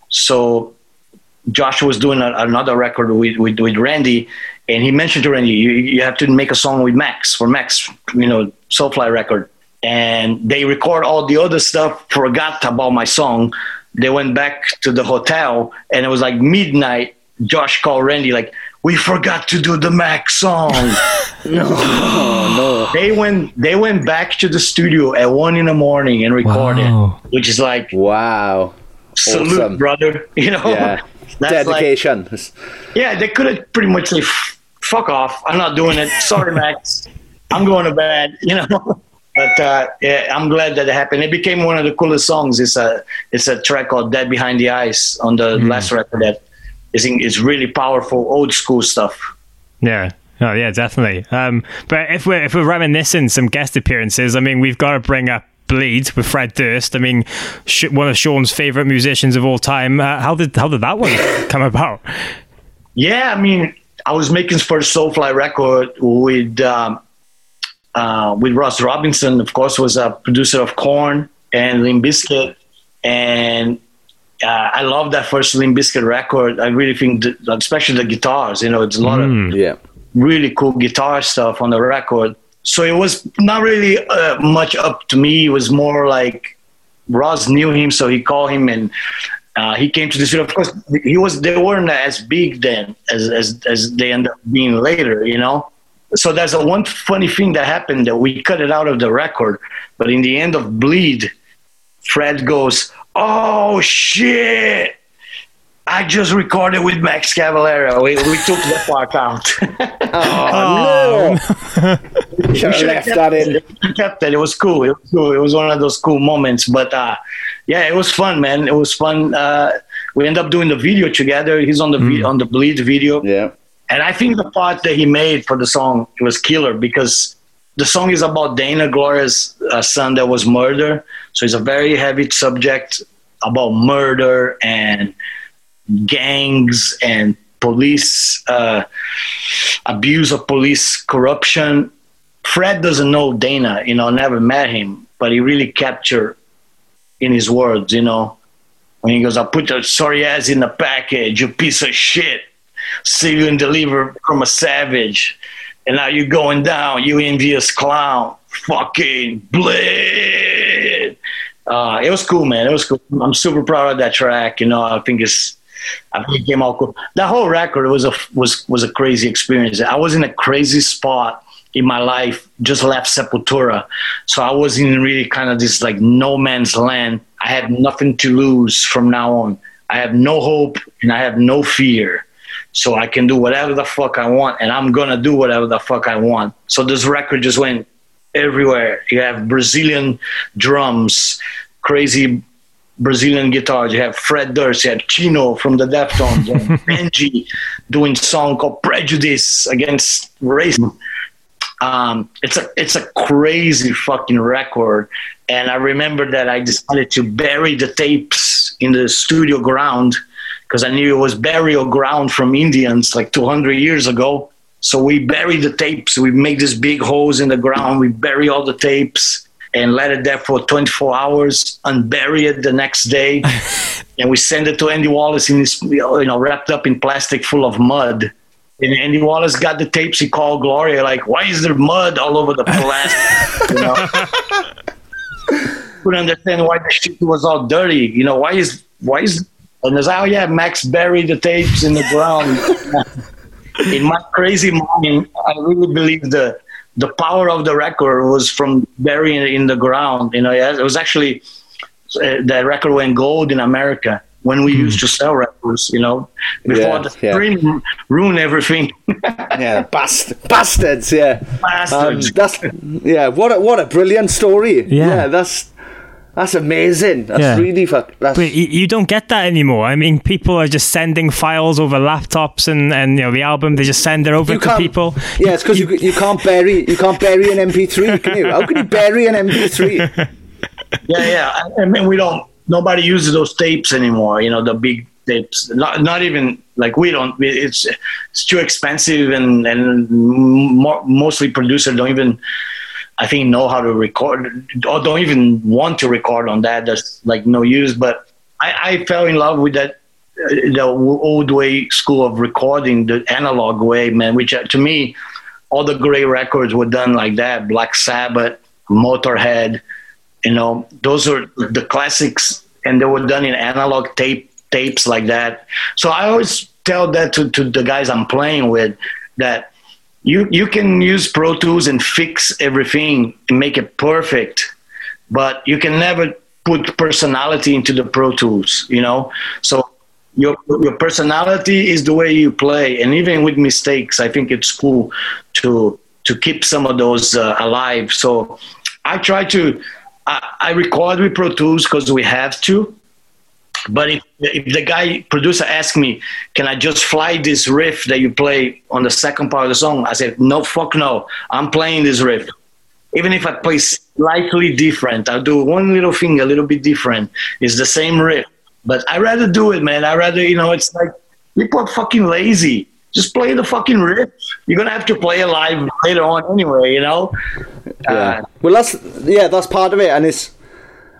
So Josh was doing a, another record with, with, with Randy, and he mentioned to Randy, you, you have to make a song with Max for Max, you know, Soulfly record. and they record all the other stuff. Forgot about my song. They went back to the hotel, and it was like midnight. Josh called Randy like, "We forgot to do the Mac song." no, no. They went. They went back to the studio at one in the morning and recorded, Wow. which is like Wow. salute, Awesome. brother. You know, Yeah. That's like- Dedication. yeah, they could have pretty much say, "Fuck off! I'm not doing it. Sorry, Max. I'm going to bed." You know. But uh, yeah, I'm glad that it happened. It became one of the coolest songs. It's a it's a track called "Dead Behind the Eyes" on the last record. That is is really powerful, old school stuff. Yeah. Oh yeah, definitely. Um, but if we're if we're reminiscing some guest appearances, I mean, we've got to bring up Bleed with Fred Durst. I mean, sh- one of Sean's favorite musicians of all time. Uh, how did how did that one come about? Yeah, I mean, I was making first Soulfly record with um, uh, with Ross Robinson. Of course, was a producer of Korn and Limp Bizkit, and uh, I love that first Limp Bizkit record. I really think, that, especially the guitars. You know, it's a lot of Yeah. really cool guitar stuff on the record. So it was not really uh, much up to me. It was more like Ross knew him, so he called him and uh, he came to the studio. Of course, he was they weren't as big then as as as they end up being later, you know. So there's a one funny thing that happened that we cut it out of the record, but in the end of Bleed, Fred goes, "Oh shit." I just recorded with Max Cavalera. We, we took the part out. Oh, no. We Should have kept that in. it. We kept it. It was cool. It was cool. It was one of those cool moments. But uh, yeah, it was fun, man. It was fun. Uh, we end up doing the video together. He's on the vi- on the bleed video, Yeah. and I think the part that he made for the song was killer because the song is about Dana Gloria's uh, son that was murdered. So it's a very heavy subject about murder and gangs and police uh, abuse of police corruption. Fred doesn't know Dana, you know, never met him, but he really captured in his words, you know, when he goes, "I put your sorry ass in the package, you piece of shit, see you and deliver from a savage, and now you're going down, you envious clown, fucking blade." Uh, it was cool, man. It was cool. I'm super proud of that track. You know, I think it's I think it came out cool. That whole record was a was was a crazy experience. I was in a crazy spot in my life. Just left Sepultura, so I was in really kind of this like no man's land. I had nothing to lose from now on. I have no hope and I have no fear. So I can do whatever the fuck I want, and I'm gonna do whatever the fuck I want. So this record just went everywhere. You have Brazilian drums, crazy Brazilian guitars. You have Fred Durst, you have Chino from the Deftones, you have Benji doing song called Prejudice against racism. Um, it's a it's a crazy fucking record, and I remember that I decided to bury the tapes in the studio ground because I knew it was burial ground from Indians like 200 years ago. So we buried the tapes. We make these big holes in the ground. We bury all the tapes and let it there for 24 hours, unbury it the next day, and we send it to Andy Wallace in this, you know, wrapped up in plastic full of mud. And Andy Wallace got the tapes. He called Gloria, like, "Why is there mud all over the plastic?" you know? Couldn't understand why the shit was all dirty. You know, why is why is and there's oh yeah, Max buried the tapes in the ground. in my crazy mind, I really believe the the power of the record was from burying it in the ground. You know, it was actually uh, the record went gold in America when we used to sell records. You know, before Yeah, the yeah. stream ruined everything. Yeah, bast- bastards. Yeah, Bastards. Um, that's yeah. What a what a brilliant story. Yeah. that's that's amazing. That's Yeah. really fuck. That's But you, you don't get that anymore. I mean, people are just sending files over laptops, and, and you know the album they just send it over you to can't. people. Yeah, it's because you, you can't bury you can't bury an MP3. Can you? How can you bury an MP3? yeah, yeah. I, I mean, we don't. Nobody uses those tapes anymore. You know, the big tapes. Not, not even like we don't. It's it's too expensive, and and mo- mostly producers don't even. I think know how to record, or don't even want to record on that. There's like no use. But I, I fell in love with that the old way school of recording, the analog way, man. Which uh, to me, all the great records were done like that. Black Sabbath, Motorhead. You know, those are the classics, and they were done in analog tape tapes like that. So I always tell that to, to the guys I'm playing with that you you can use Pro Tools and fix everything and make it perfect, but you can never put personality into the Pro Tools. You know, so your your personality is the way you play, and even with mistakes, I think it's cool to to keep some of those uh, alive. So I try to I, I record with Pro Tools because we have to, but if, if the guy producer asks me, can I just fly this riff that you play on the second part of the song? I said, no, fuck no. I'm playing this riff. Even if I play slightly different, I'll do one little thing a little bit different. It's the same riff. But I rather do it, man. I rather, you know, it's like people are fucking lazy. Just play the fucking riff. You're gonna have to play it live later on anyway, you know. Yeah. Uh, well, that's yeah, that's part of it, and it's.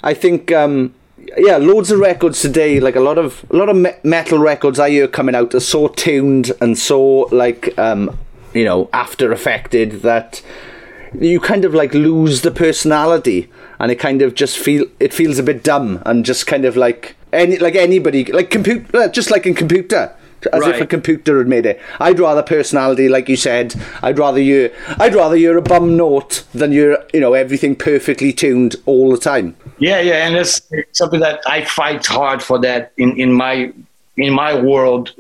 I think um, yeah, loads of records today. Like a lot of a lot of me- metal records I hear coming out are so tuned and so like um, you know after affected that you kind of like lose the personality, and it kind of just feel it feels a bit dumb and just kind of like any like anybody like computer just like in computer as right. if a computer had made it. I'd rather personality, like you said. I'd rather you. I'd rather you're a bum note than you're, you know, everything perfectly tuned all the time. Yeah, yeah, and it's something that I fight hard for that in in my in my world.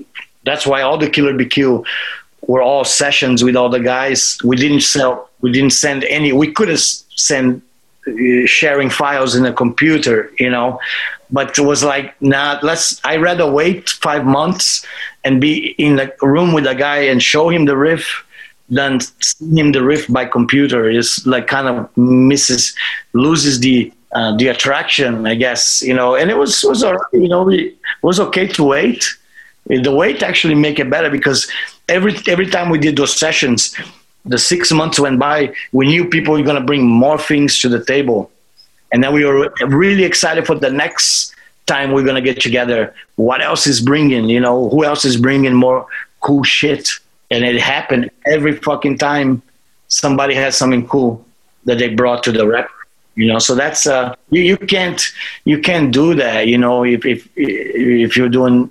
That's why all the Killer Kill were all sessions with all the guys. We didn't sell. We didn't send any. We could have sent uh, sharing files in a computer, you know, but it was like, nah, let's. I rather wait five months and be in the room with a guy and show him the riff than see him the riff by computer. Is like kind of misses, loses the uh, the attraction, I guess, you know. And it was was you know, it was okay to wait. The wait actually make it better because every every time we did those sessions, the six months went by, we knew people were going to bring more things to the table, and then we were really excited for the next time we're going to get together. What else is bringing? You know, who else is bringing more cool shit? And it happened every fucking time somebody has something cool that they brought to the rep you know so that's uh you, you can't you can't do that you know if if if you're doing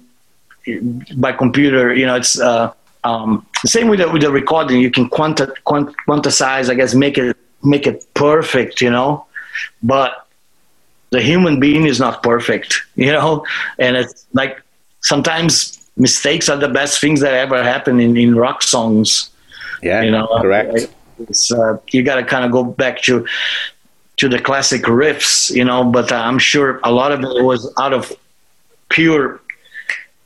by computer you know it's uh um same with the with the recording. You can quanti- quant- quantize i guess make it make it perfect you know but the human being is not perfect you know and it's like sometimes mistakes are the best things that ever happen in, in rock songs. Yeah you know correct. it's, uh, you got to kind of go back to to the classic riffs, you know, but uh, I'm sure a lot of it was out of pure,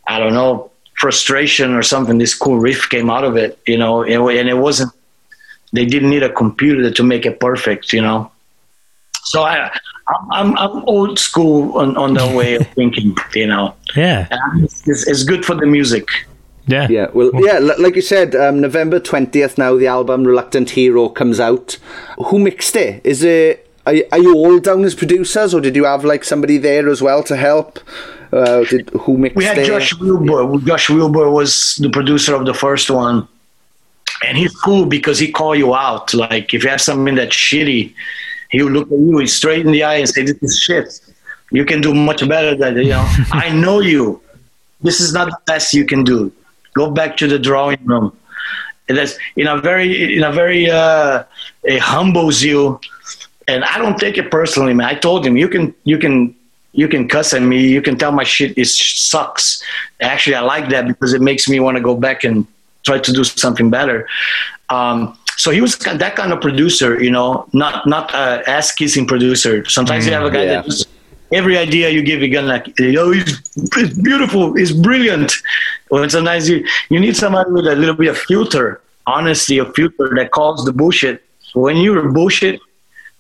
I don't know, frustration or something. This cool riff came out of it, you know, and it wasn't, they didn't need a computer to make it perfect, you know. So I, I'm, I'm old school on, on the way of thinking, you know. Yeah. It's, it's, good for the music. Yeah. Yeah. Well, yeah, like you said, um, November 20th now, the album Reluctant Hero comes out. Who mixed it? Is it are, are you all down as producers, or did you have like somebody there as well to help? Uh, did, who mixed? We had? Josh Wilbur. Josh Wilbur was the producer of the first one, and he's cool because he call you out. Like if you have something that's shitty, he'll look at you straight in the eye and say, "This is shit. You can do much better than you know. I know you. This is not the best you can do. Go back to the drawing room." And that's in a very in a very uh, it humbles you and I don't take it personally, man. I told him you can you can you can cuss at me, you can tell my shit is sucks. Actually, I like that because it makes me want to go back and try to do something better. Um, so he was that kind of producer, you know, not not a ass kissing producer. Sometimes mm, you have a guy yeah. that just every idea you give, you're gonna like, oh, he's, he's beautiful, he's brilliant. Well, sometimes you you need somebody with a little bit of filter, honesty, a filter that calls the bullshit. When you're bullshit,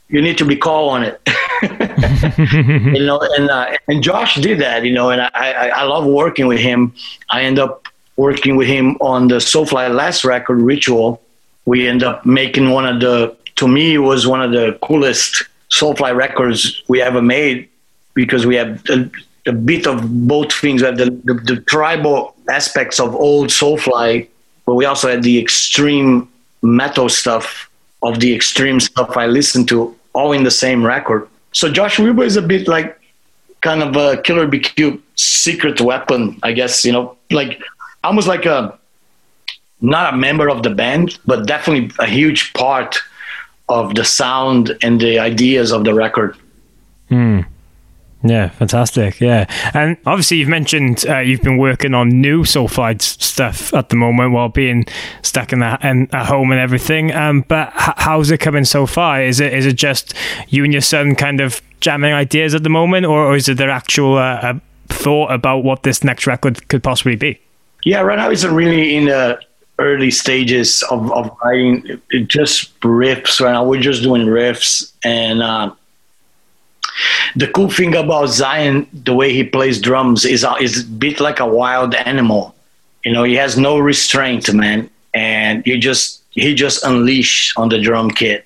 you need to be called on it. you know, and uh, and Josh did that, you know, and I, I, I love working with him. I end up working with him on the Soulfly last record, Ritual. We end up making one of the, to me, was one of the coolest Soulfly records we ever made because we have a, a bit of both things. We have the, the, the tribal aspects of old Soulfly, but we also had the extreme metal stuff of the extreme stuff I listen to all in the same record. So Josh Wilbur is a bit like kind of a Killer Be Killed secret weapon, I guess. You know, like almost like a not a member of the band, but definitely a huge part of the sound and the ideas of the record. Hmm. Yeah, fantastic. Yeah, and obviously you've mentioned uh, you've been working on new Soulfly stuff at the moment while being stuck in, the, in at home and everything. Um, but h- how's it coming so far? Is it is it just you and your son kind of jamming ideas at the moment, or, or is it their actual uh, thought about what this next record could possibly be? Yeah, right now it's really in the early stages of, of writing. It just riffs right now. We're just doing riffs and. Uh, the cool thing about Zyon, the way he plays drums, is uh, is a bit like a wild animal. You know, he has no restraint, man, and you just he just unleash on the drum kit,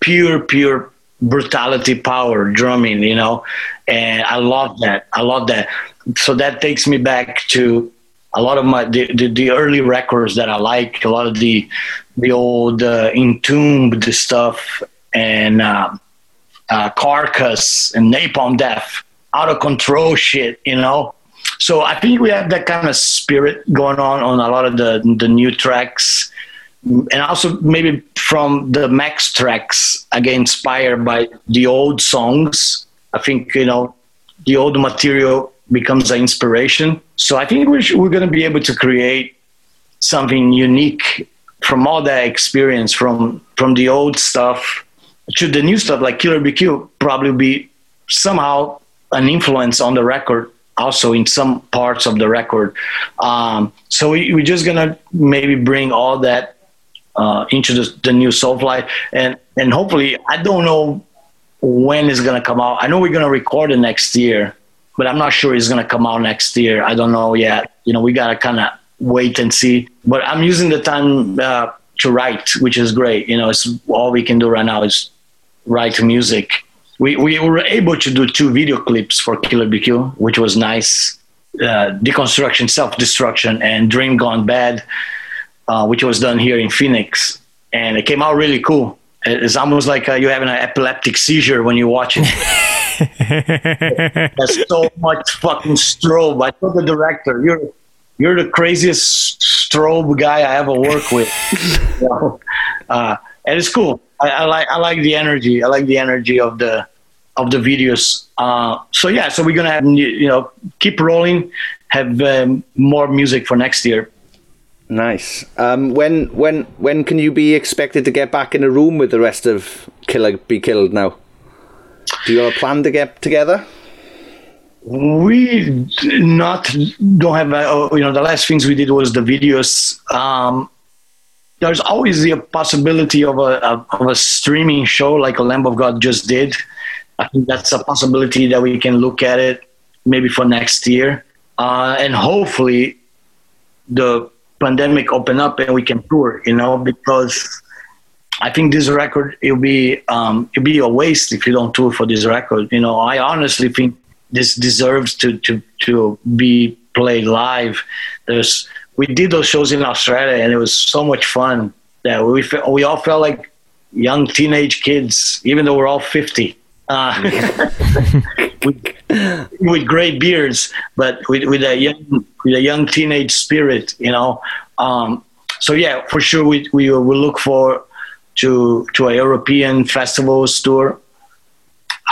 pure, pure brutality, power drumming. You know, and I love that. I love that. So that takes me back to a lot of my the, the, the early records that I like. A lot of the the old uh, entombed stuff and. Uh, uh, Carcass and Napalm Death, out of control shit, you know. So I think we have that kind of spirit going on on a lot of the the new tracks, and also maybe from the Max tracks, again inspired by the old songs. I think you know the old material becomes an inspiration. So I think we're we're going to be able to create something unique from all that experience from from the old stuff to the new stuff like Killer Be Killed probably be somehow an influence on the record also in some parts of the record. Um, so we, are just gonna maybe bring all that uh, into the, the new Soulfly, and and hopefully I don't know when it's gonna come out. I know we're gonna record it next year, but I'm not sure it's gonna come out next year. I don't know yet. You know, we gotta kind of wait and see. But I'm using the time uh, to write, which is great. You know, it's all we can do right now is write music. We, we were able to do two video clips for Killer Be Killed, which was nice. Uh, Deconstruction, Self Destruction, and Dream Gone Bad, uh, which was done here in Phoenix. And it came out really cool. It's almost like uh, you're having an epileptic seizure when you watch it. There's so much fucking strobe. I told the director, "You're you're the craziest strobe guy I ever worked with." you know? uh, and it's cool. I, I, like I like the energy. I like the energy of the of the videos. Uh, so yeah, so we're gonna have you know keep rolling, have um, more music for next year. Nice. Um, when when when can you be expected to get back in a room with the rest of Killer Be Killed now? Do you have a plan to get together? We not don't have uh, you know the last things we did was the videos. Um, there's always the possibility of a, of a streaming show like a Lamb of God just did. I think that's a possibility that we can look at it maybe for next year, uh, and hopefully the pandemic open up and we can tour. You know, because I think this record it'll be um, it'll be a waste if you don't tour for this record. You know, I honestly think this deserves to to to be played live. There's we did those shows in Australia, and it was so much fun that we fe- we all felt like young teenage kids, even though we're all fifty. Uh, with, with, great beards, but with, with a young with a young teenage spirit, you know. Um, so yeah, for sure, we we will look for to to a European festivals tour.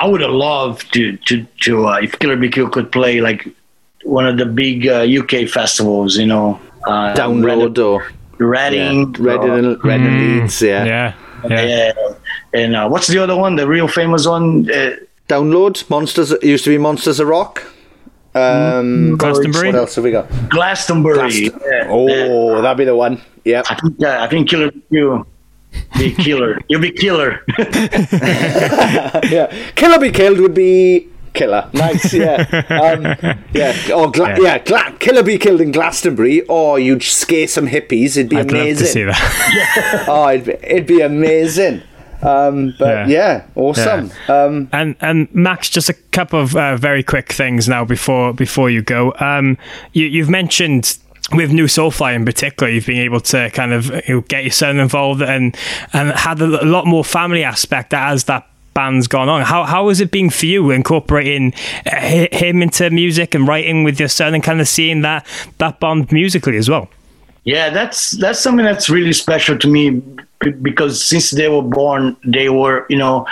I would have loved to to to uh, if Killer Be Killed could play like one of the big uh, UK festivals, you know, uh, download or Reading, yeah. Reading, and, Reading mm, Leeds, yeah, yeah, yeah. yeah. And uh, what's the other one? The real famous one? Uh, Download Monsters. It used to be Monsters of Rock. Um, Glastonbury. What else have we got? Glastonbury. yeah, oh, that'd be the one. Yeah. I think, uh, I think Killer you be killer. You'll be killer. yeah, Killer be killed would be killer. Nice, yeah, um, yeah. Or gla- yeah, yeah gla- killer be killed in Glastonbury, or you'd scare some hippies. It'd be I'd amazing. Love to see that. oh, it'd be, it'd be amazing. Um, but yeah, yeah awesome. Yeah. Um, and and Max, just a couple of uh, very quick things now before before you go. Um, you, you've mentioned with New Soulfly in particular, you've been able to kind of you know, get your son involved and and had a lot more family aspect as that band's gone on. How how has it been for you incorporating uh, him into music and writing with your son and kind of seeing that that bond musically as well? Yeah, that's that's something that's really special to me because since they were born, they were you know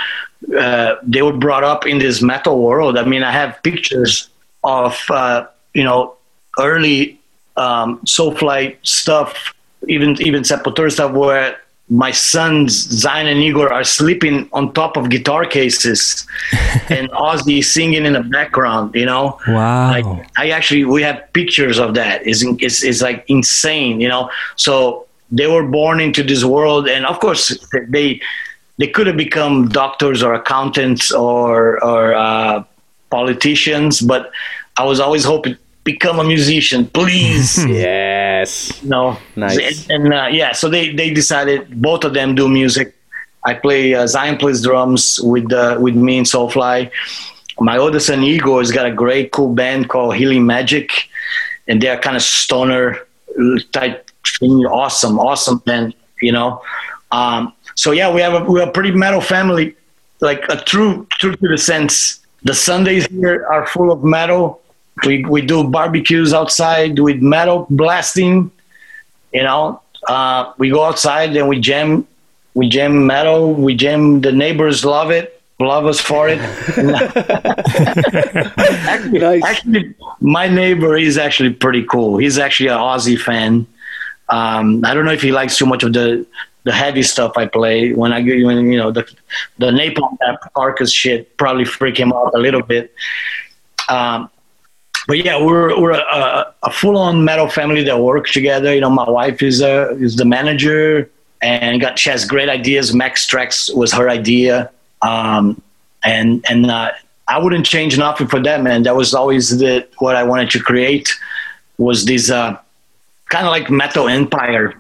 uh, they were brought up in this metal world. I mean, I have pictures of uh, you know early um, Soulfly stuff, even even Sepultura stuff, where my sons Zyon and Igor are sleeping on top of guitar cases, and Ozzy singing in the background. You know, wow! Like, I actually we have pictures of that. It's, it's it's like insane. You know, so they were born into this world, and of course they they could have become doctors or accountants or or uh, politicians, but I was always hoping become a musician, please. yes. No. Nice. And, and uh, yeah, so they they decided both of them do music. I play uh, Zyon plays drums with uh, with me in Soulfly. My older son Igor has got a great cool band called Healing Magic, and they're kind of stoner type thing. Awesome, awesome band. You know. Um, so yeah, we have a we're a pretty metal family, like a true true to the sense. The Sundays here are full of metal we we do barbecues outside with metal blasting. You know, uh, we go outside and we jam, we jam metal. We jam. The neighbors love it, love us for it. actually, nice. actually, my neighbor is actually pretty cool. He's actually an Ozzy fan. Um, I don't know if he likes too much of the the heavy stuff I play. When I when you know the the napalm carcass shit probably freak him out a little bit. Um, but yeah, we're we're a, a full on metal family that works together. You know, my wife is a is the manager and got she has great ideas. Max Tracks was her idea, um, and and uh, I wouldn't change nothing for that man. That was always the what I wanted to create was this uh, kind of like metal empire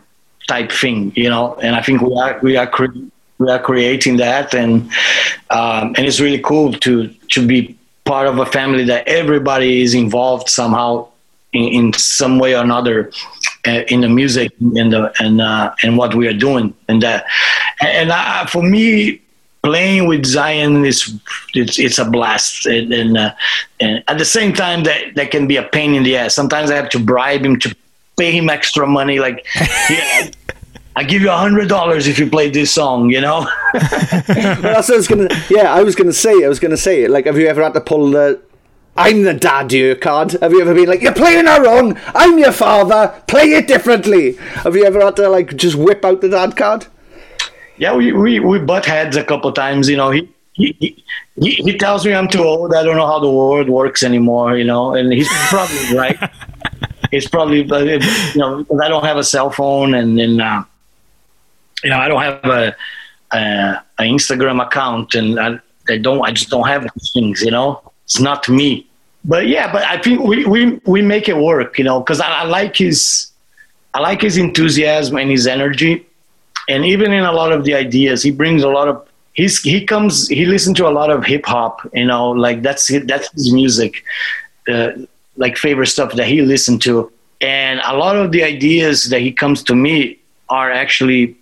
type thing, you know. And I think we are we are cre- we are creating that, and um, and it's really cool to to be part of a family that everybody is involved somehow in, in some way or another uh, in the music and the and uh, and what we are doing. And that and uh, for me playing with Zyon is it's, it's a blast. And and, uh, and, at the same time that that can be a pain in the ass. Sometimes I have to bribe him to pay him extra money. Like yeah, I give you a hundred dollars if you play this song, you know. that's I was gonna. Yeah, I was gonna say. I was gonna say. It. Like, have you ever had to pull the "I'm the dad" you card? Have you ever been like, "You're playing it wrong. I'm your father. Play it differently." Have you ever had to like just whip out the dad card? Yeah, we we, we butt heads a couple times. You know, he, he he he tells me I'm too old. I don't know how the world works anymore. You know, and he's probably right. He's probably you know because I don't have a cell phone and then. Uh, you know, I don't have a, a an Instagram account, and I, I don't. I just don't have things. You know, it's not me. But yeah, but I think we we we make it work. You know, because I, I like his I like his enthusiasm and his energy, and even in a lot of the ideas, he brings a lot of. He's he comes he listens to a lot of hip hop. You know, like that's that's his music, uh, like favorite stuff that he listened to, and a lot of the ideas that he comes to me are actually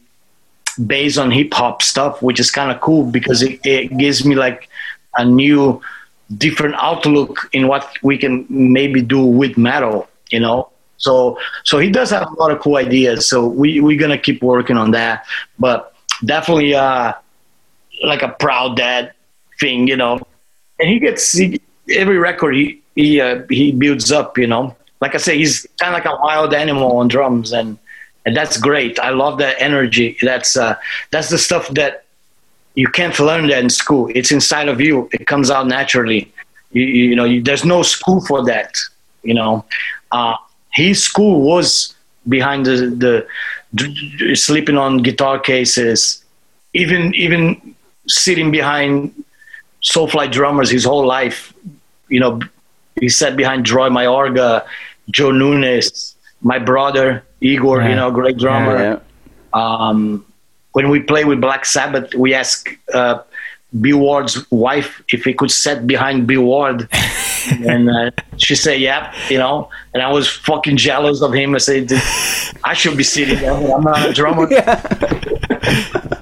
based on hip hop stuff, which is kind of cool because it, it gives me like a new, different outlook in what we can maybe do with metal, you know. So so he does have a lot of cool ideas. So we we're gonna keep working on that. But definitely uh like a proud dad thing, you know. And he gets he, every record he he uh, he builds up, you know. Like I say, he's kind of like a wild animal on drums and and that's great. I love that energy. That's uh, that's the stuff that you can't learn that in school. It's inside of you. It comes out naturally. You, you know, you, there's no school for that. You know, uh, his school was behind the, the sleeping on guitar cases, even even sitting behind Soulfly drummers his whole life. You know, he sat behind Roy Mayorga, Joe Nunez, my brother Igor, yeah. you know, great drummer. Yeah, yeah. Um, when we play with Black Sabbath, we ask uh, Bill Ward's wife if he could sit behind Bill Ward, and uh, she said, "Yeah," you know. And I was fucking jealous of him. I said, "I should be sitting there, I'm not a drummer."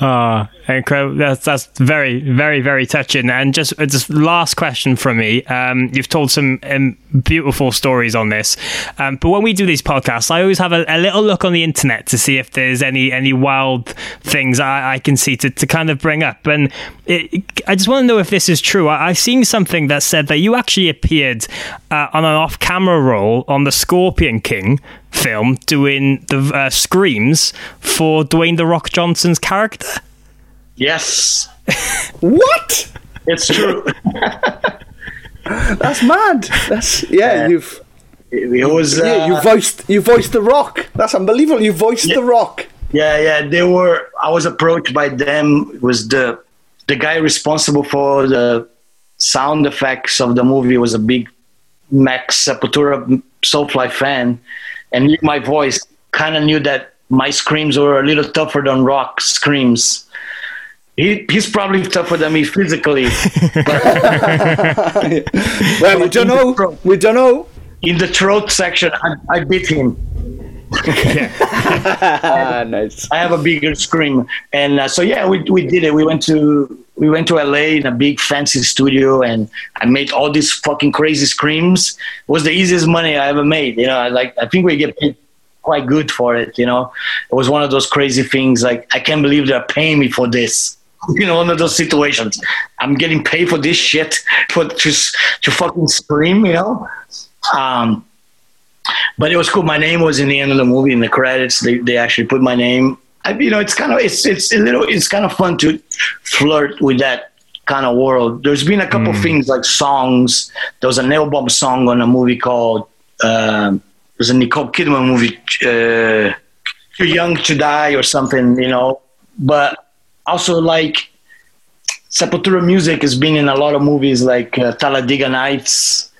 Oh, incredible! That's that's very, very, very touching. And just just last question from me. Um, you've told some um, beautiful stories on this, um, but when we do these podcasts, I always have a, a, little look on the internet to see if there's any any wild things I, I can see to, to kind of bring up. And it, I just want to know if this is true. I, have seen something that said that you actually appeared uh, on an off-camera role on the Scorpion King film doing the uh, screams for Dwayne the Rock Johnson's character. Yes. what? It's true. That's mad. That's yeah. Uh, you've it was uh, yeah. You voiced you voiced the Rock. That's unbelievable. You voiced yeah, the Rock. Yeah, yeah. They were. I was approached by them. It was the the guy responsible for the sound effects of the movie was a big Max Sepultura Soulfly fan, and my voice kind of knew that my screams were a little tougher than rock screams. He, he's probably tougher than me physically. well, we don't know. Throat, we don't know. In the throat section, I, I beat him. nice. I have a bigger scream, and uh, so yeah, we we did it. We went to we went to LA in a big fancy studio, and I made all these fucking crazy screams. It was the easiest money I ever made. You know, like I think we get paid quite good for it. You know, it was one of those crazy things. Like I can't believe they're paying me for this. You know, one of those situations. I'm getting paid for this shit for just to fucking scream. You know. Um, but it was cool. My name was in the end of the movie in the credits. They they actually put my name. I, you know, it's kind of it's it's a little it's kind of fun to flirt with that kind of world. There's been a couple mm. things like songs. There was a Nailbomb song on a movie called. Um, there's a Nicole Kidman movie, uh, Too Young to Die or something, you know. But also like Sepultura music has been in a lot of movies like uh, Talladega Nights.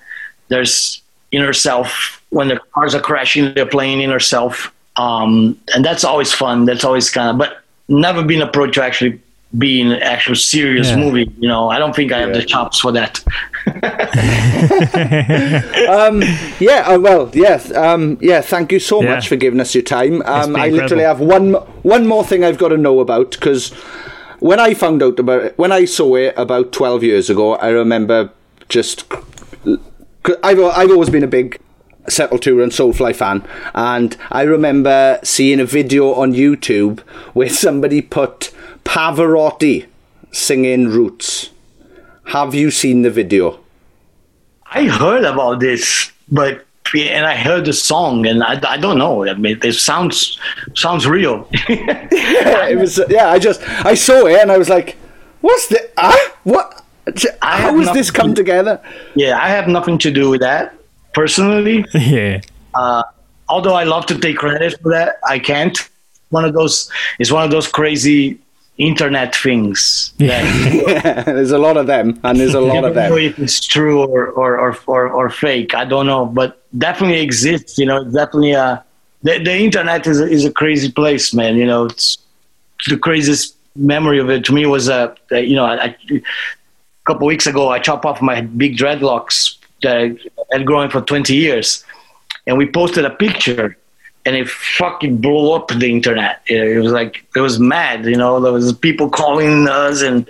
There's Inner Self when the cars are crashing, they're playing Inner Self, um, and that's always fun. That's always kind of, but never been approached to actually be in an actual serious yeah. movie. You know, I don't think I have yeah. the chops for that. um, yeah, uh, well, Yes. um, yeah. Thank you so yeah. much for giving us your time. Um, I literally have one one more thing I've got to know about because when I found out about it, when I saw it about twelve years ago, I remember just. I've I've always been a big Settle Sepultura and Soulfly fan, and I remember seeing a video on YouTube where somebody put Pavarotti singing Roots. Have you seen the video? I heard about this, but and I heard the song, and I, I don't know. I mean, it sounds sounds real. yeah, it was. Yeah, I just I saw it and I was like, "What's the ah what? How has this come to, together?" Yeah, I have nothing to do with that personally. Yeah. Uh, although I love to take credit for that, I can't. One of those is one of those crazy internet things. yeah, there's a lot of them, and there's a lot of them. Know if it's true or, or, or, or, or fake, I don't know, but definitely exists. You know, definitely a the, the internet is a, is a crazy place, man. You know, it's the craziest memory of it to me was a uh, you know I, a couple weeks ago I chopped off my big dreadlocks that I had grown for 20 years, and we posted a picture and it fucking blew up the internet. It was like it was mad, you know. There was people calling us and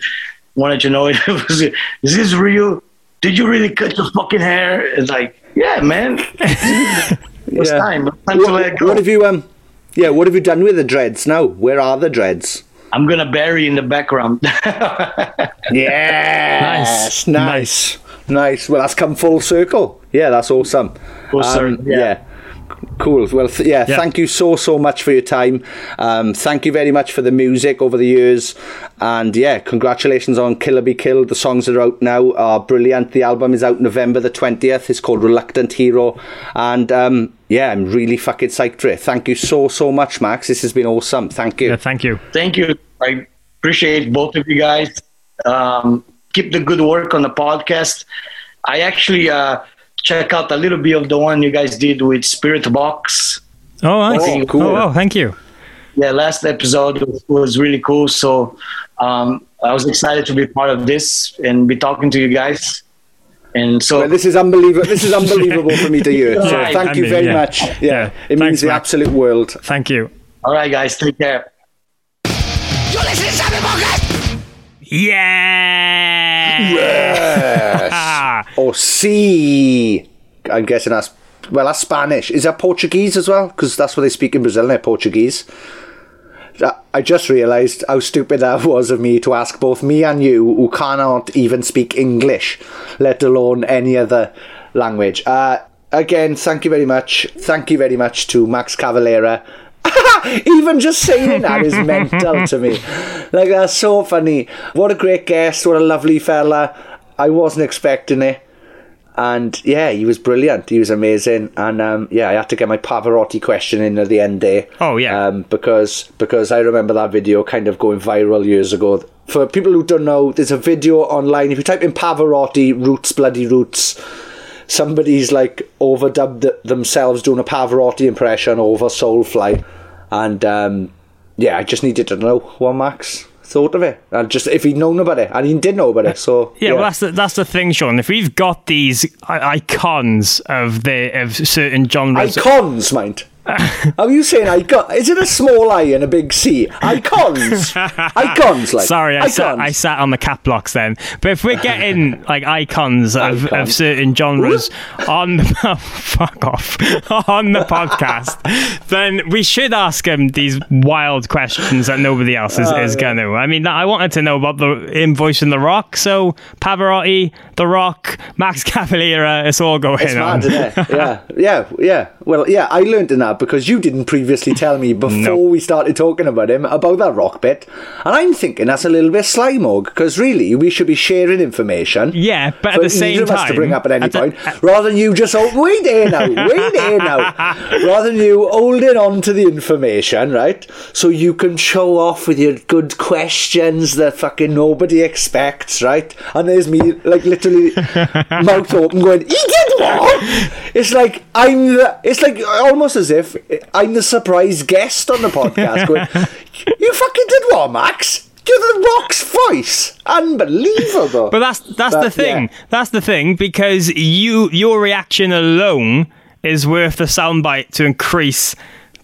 wanted to know it was is this real? Did you really cut your fucking hair? It's like, yeah, man. it's yeah. time. time what, what have you um? Yeah, what have you done with the dreads now? Where are the dreads? I'm gonna bury in the background. yes, nice, nice, nice. Well, that's come full circle. Yeah, that's awesome. Full um, yeah. yeah. Cool. Well, th- yeah, yeah, thank you so, so much for your time. Um, thank you very much for the music over the years. And yeah, congratulations on Killer Be Killed. The songs that are out now are brilliant. The album is out November the 20th. It's called Reluctant Hero. And um, yeah, I'm really fucking psyched for it. Thank you so, so much, Max. This has been awesome. Thank you. Yeah, thank you. Thank you. I appreciate both of you guys. Um, keep the good work on the podcast. I actually. Uh, check out a little bit of the one you guys did with Spiritbox. Oh, nice. oh cool. Oh, oh, thank you. Yeah, last episode was really cool. So um, I was excited to be part of this and be talking to you guys. And so well, this is unbelievable. This is unbelievable for me to hear. So right. thank I you mean, very yeah. much. Yeah, yeah. it Thanks, means the Max. absolute world. Thank you. All right, guys, take care. Yeah. Yes. or C. I'm guessing that's well, that's Spanish. Is that Portuguese as well? Because that's what they speak in Brazil. They're Portuguese. I just realised how stupid that was of me to ask both me and you, who cannot even speak English, let alone any other language. Uh, again, thank you very much. Thank you very much to Max Cavalera. even just saying that is mental to me. Like, that's so funny. What a great guest. What a lovely fella. I wasn't expecting it. And yeah, he was brilliant. He was amazing. And um, yeah, I had to get my Pavarotti question in at the end there. Oh, yeah. Um, because because I remember that video kind of going viral years ago. For people who don't know, there's a video online. If you type in Pavarotti roots, bloody roots, somebody's like overdubbed themselves doing a Pavarotti impression over Soulfly, and um, yeah, I just needed to know what Max thought of it, and just if he'd known about it, and he did know about it. So Yeah, well, that's the, that's the thing, Sean. If we've got these icons of the of certain genres, icons, mind. Are you saying icon? Is it a small I and a big C? Icons, icons, like Sorry, I icons. sat, I sat on the cap blocks then. But if we're getting like icons of, of certain genres on the fuck off on the podcast, then we should ask him these wild questions that nobody else is, Oh, is going to. I mean, I wanted to know about the invoice in The Rock, so Pavarotti, The Rock, Max Cavalera, it's all going It's on. mad, it? Yeah, yeah, yeah. Well, yeah, I learned in that because you didn't previously tell me before No. we started talking about him about that rock bit, and I'm thinking that's a little bit sly mug because really we should be sharing information. Yeah, but at the same us to bring up at any at the- point, rather than you just oh wait there now, wait there now, rather than you holding on to the information, right? So you can show off with your good questions that fucking nobody expects, right? And there's me like literally mouth open going, "He did what?" It's like I'm the, it's like almost as if I'm the surprise guest on the podcast going, "You fucking did what, Max?" You're the Rock's voice. Unbelievable. But that's that's the thing. yeah. That's the thing because you your reaction alone is worth the soundbite to increase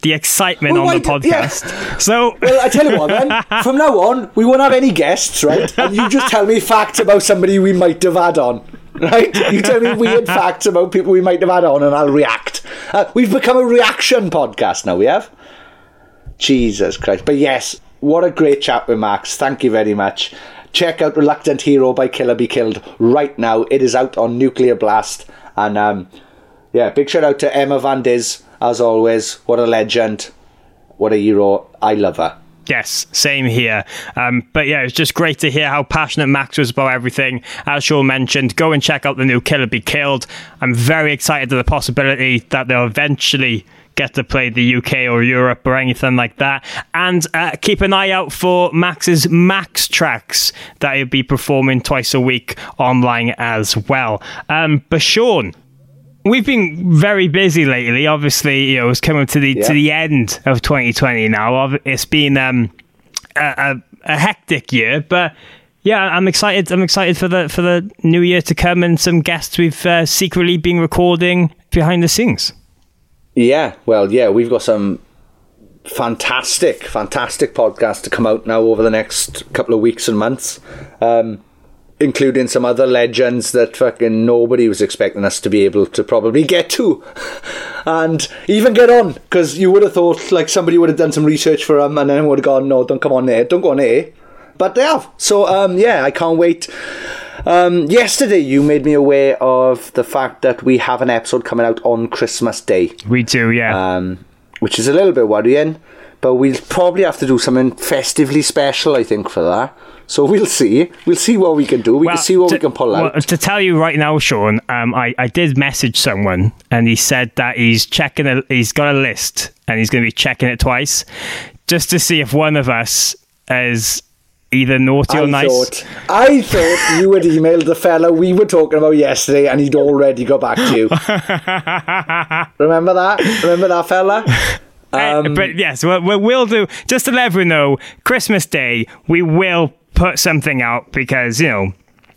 the excitement Well, on the d- yeah. podcast. So Well, I tell you what, then. From now on, we won't have any guests, right? And you just tell me facts about somebody we might have had on, right? You tell me weird facts about people we might have had on, and I'll react. Uh, we've become a reaction podcast now. We have. Jesus Christ! But yes, what a great chat with Max. Thank you very much. Check out "Reluctant Hero" by Killer Be Killed right now. It is out on Nuclear Blast, and um, yeah, big shout out to Emma Van Diz as always. What a legend! What a hero! I love her. Yes, same here. Um, but yeah, it's just great to hear how passionate Max was about everything. As Sean mentioned, go and check out the new Killer Be Killed. I'm very excited to the possibility that they'll eventually get to play the UK or Europe or anything like that. And uh, keep an eye out for Max's Max tracks that he'll be performing twice a week online as well. Um, but Sean, We've been very busy lately. Obviously, you know, it's coming to the Yeah. to the end of 2020 now. It's been um, a, a, a hectic year, but yeah, I'm excited. I'm excited for the for the new year to come and some guests we've uh, secretly been recording behind the scenes. Yeah, well, yeah, we've got some fantastic, fantastic podcasts to come out now over the next couple of weeks and months, um, including some other legends that fucking nobody was expecting us to be able to probably get to, and even get on because you would have thought like somebody would have done some research for them and then would have gone, no, don't come on there, don't go on there, but they have. So um, yeah, I can't wait. Um, yesterday, you made me aware of the fact that we have an episode coming out on Christmas Day We do, yeah. um, which is a little bit worrying. But we'll probably have to do something festively special, I think, for that. So we'll see. We'll see what we can do. We Well, can see what to, we can pull well, out. to tell you right now, Sean, um, I, I did message someone and he said that he's checking a, he's got a list and he's going to be checking it twice just to see if one of us is either naughty or nice. thought I thought you had emailed the fella we were talking about yesterday, and he'd already got back to you. Remember that? Remember that fella? Uh, Um, but yes, we, we will do. Just to let everyone know, Christmas Day we will put something out because you know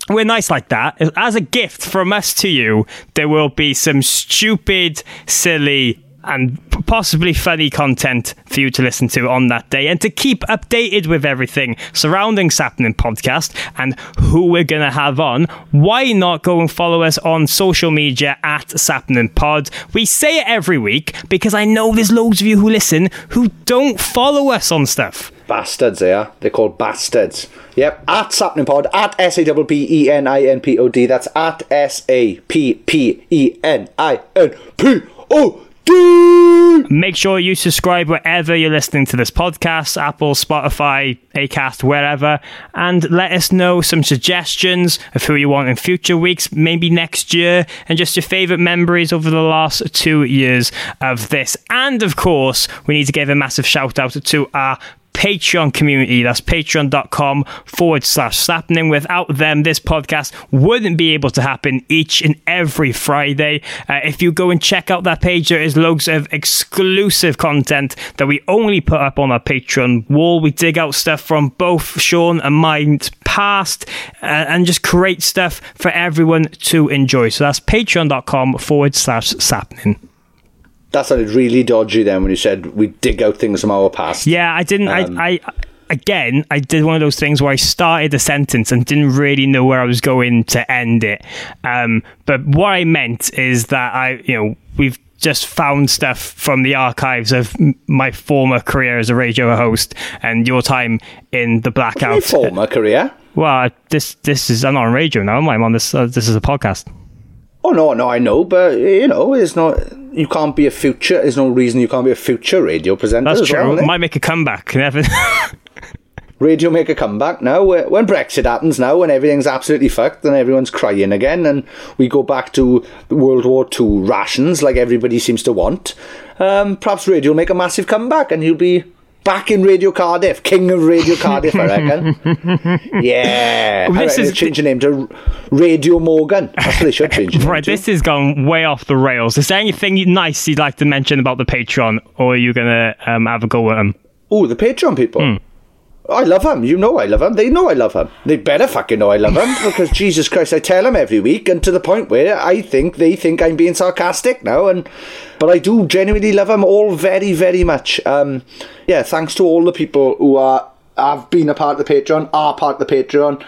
we're nice like that. As a gift from us to you, there will be some stupid, silly. And possibly funny content for you to listen to on that day and to keep updated with everything surrounding Sappenin Podcast and who we're going to have on, why not go and follow us on social media at Sappenin Pod? We say it every week because I know there's loads of you who listen who don't follow us on stuff. Bastards, they are. They're called bastards. Yep, at Sappenin Pod, at S A P P E N I N P O D. That's at S A P P E N I N P O D. Make sure you subscribe wherever you're listening to this podcast Apple, Spotify, Acast, wherever and let us know some suggestions of who you want in future weeks, maybe next year, and just your favourite memories over the last two years of this. And of course, we need to give a massive shout out to our Patreon community. That's patreon.com forward slash sappenin. Without them, this podcast wouldn't be able to happen each and every Friday. Uh, if you go and check out that page, there is loads of exclusive content that we only put up on our Patreon wall. We dig out stuff from both Sean and mine's past uh, and just create stuff for everyone to enjoy. So that's patreon.com forward slash sappenin. That sounded really dodgy then when you said we dig out things from our past. Yeah, I didn't. Um, I, I again, I did one of those things where I started a sentence and didn't really know where I was going to end it. Um, but what I meant is that I, you know, we've just found stuff from the archives of my former career as a radio host and your time in the blackout. former career. Well, this this is I'm not on radio now. am I? I'm on this. Uh, this is a podcast. Oh no, no, I know, but you know, it's not. You can't be a future. There's no reason you can't be a future radio presenter. That's true. Well? Might make a comeback. Never. radio make a comeback now. When Brexit happens now, when everything's absolutely fucked and everyone's crying again, and we go back to World War II rations like everybody seems to want, um, perhaps radio will make a massive comeback and you'll be back in Radio Cardiff, king of Radio Cardiff, I reckon. yeah. Well, this is change the name to Radio Morgan. That's what they should change right, to. this has gone way off the rails. Is there anything nice you'd like to mention about the Patreon, or are you gonna um, have a go at them? Oh, the Patreon people. Hmm. I love them. You know I love them. They know I love them. They better fucking know I love them because Jesus Christ, I tell them every week, and to the point where I think they think I'm being sarcastic now. And but I do genuinely love them all very, very much. Um, yeah, thanks to all the people who are have been a part of the Patreon, are part of the Patreon.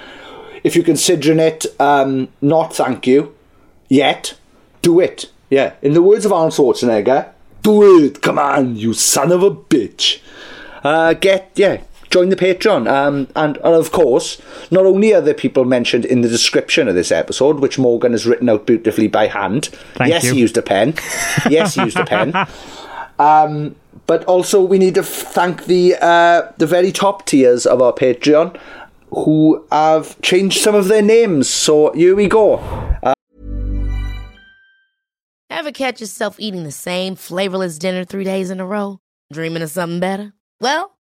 If you're considering it, um, not thank you yet. Do it. Yeah. In the words of Arnold Schwarzenegger, do it. Come on, you son of a bitch uh, get yeah join the patreon um, and, and of course not only are the people mentioned in the description of this episode which morgan has written out beautifully by hand Thank yes you. he used a pen yes he used a pen um, but also we need to thank the uh, the very top tiers of our patreon who have changed some of their names so here we go Ever catch yourself eating the same flavorless dinner three days in a row? Dreaming of something better? Well,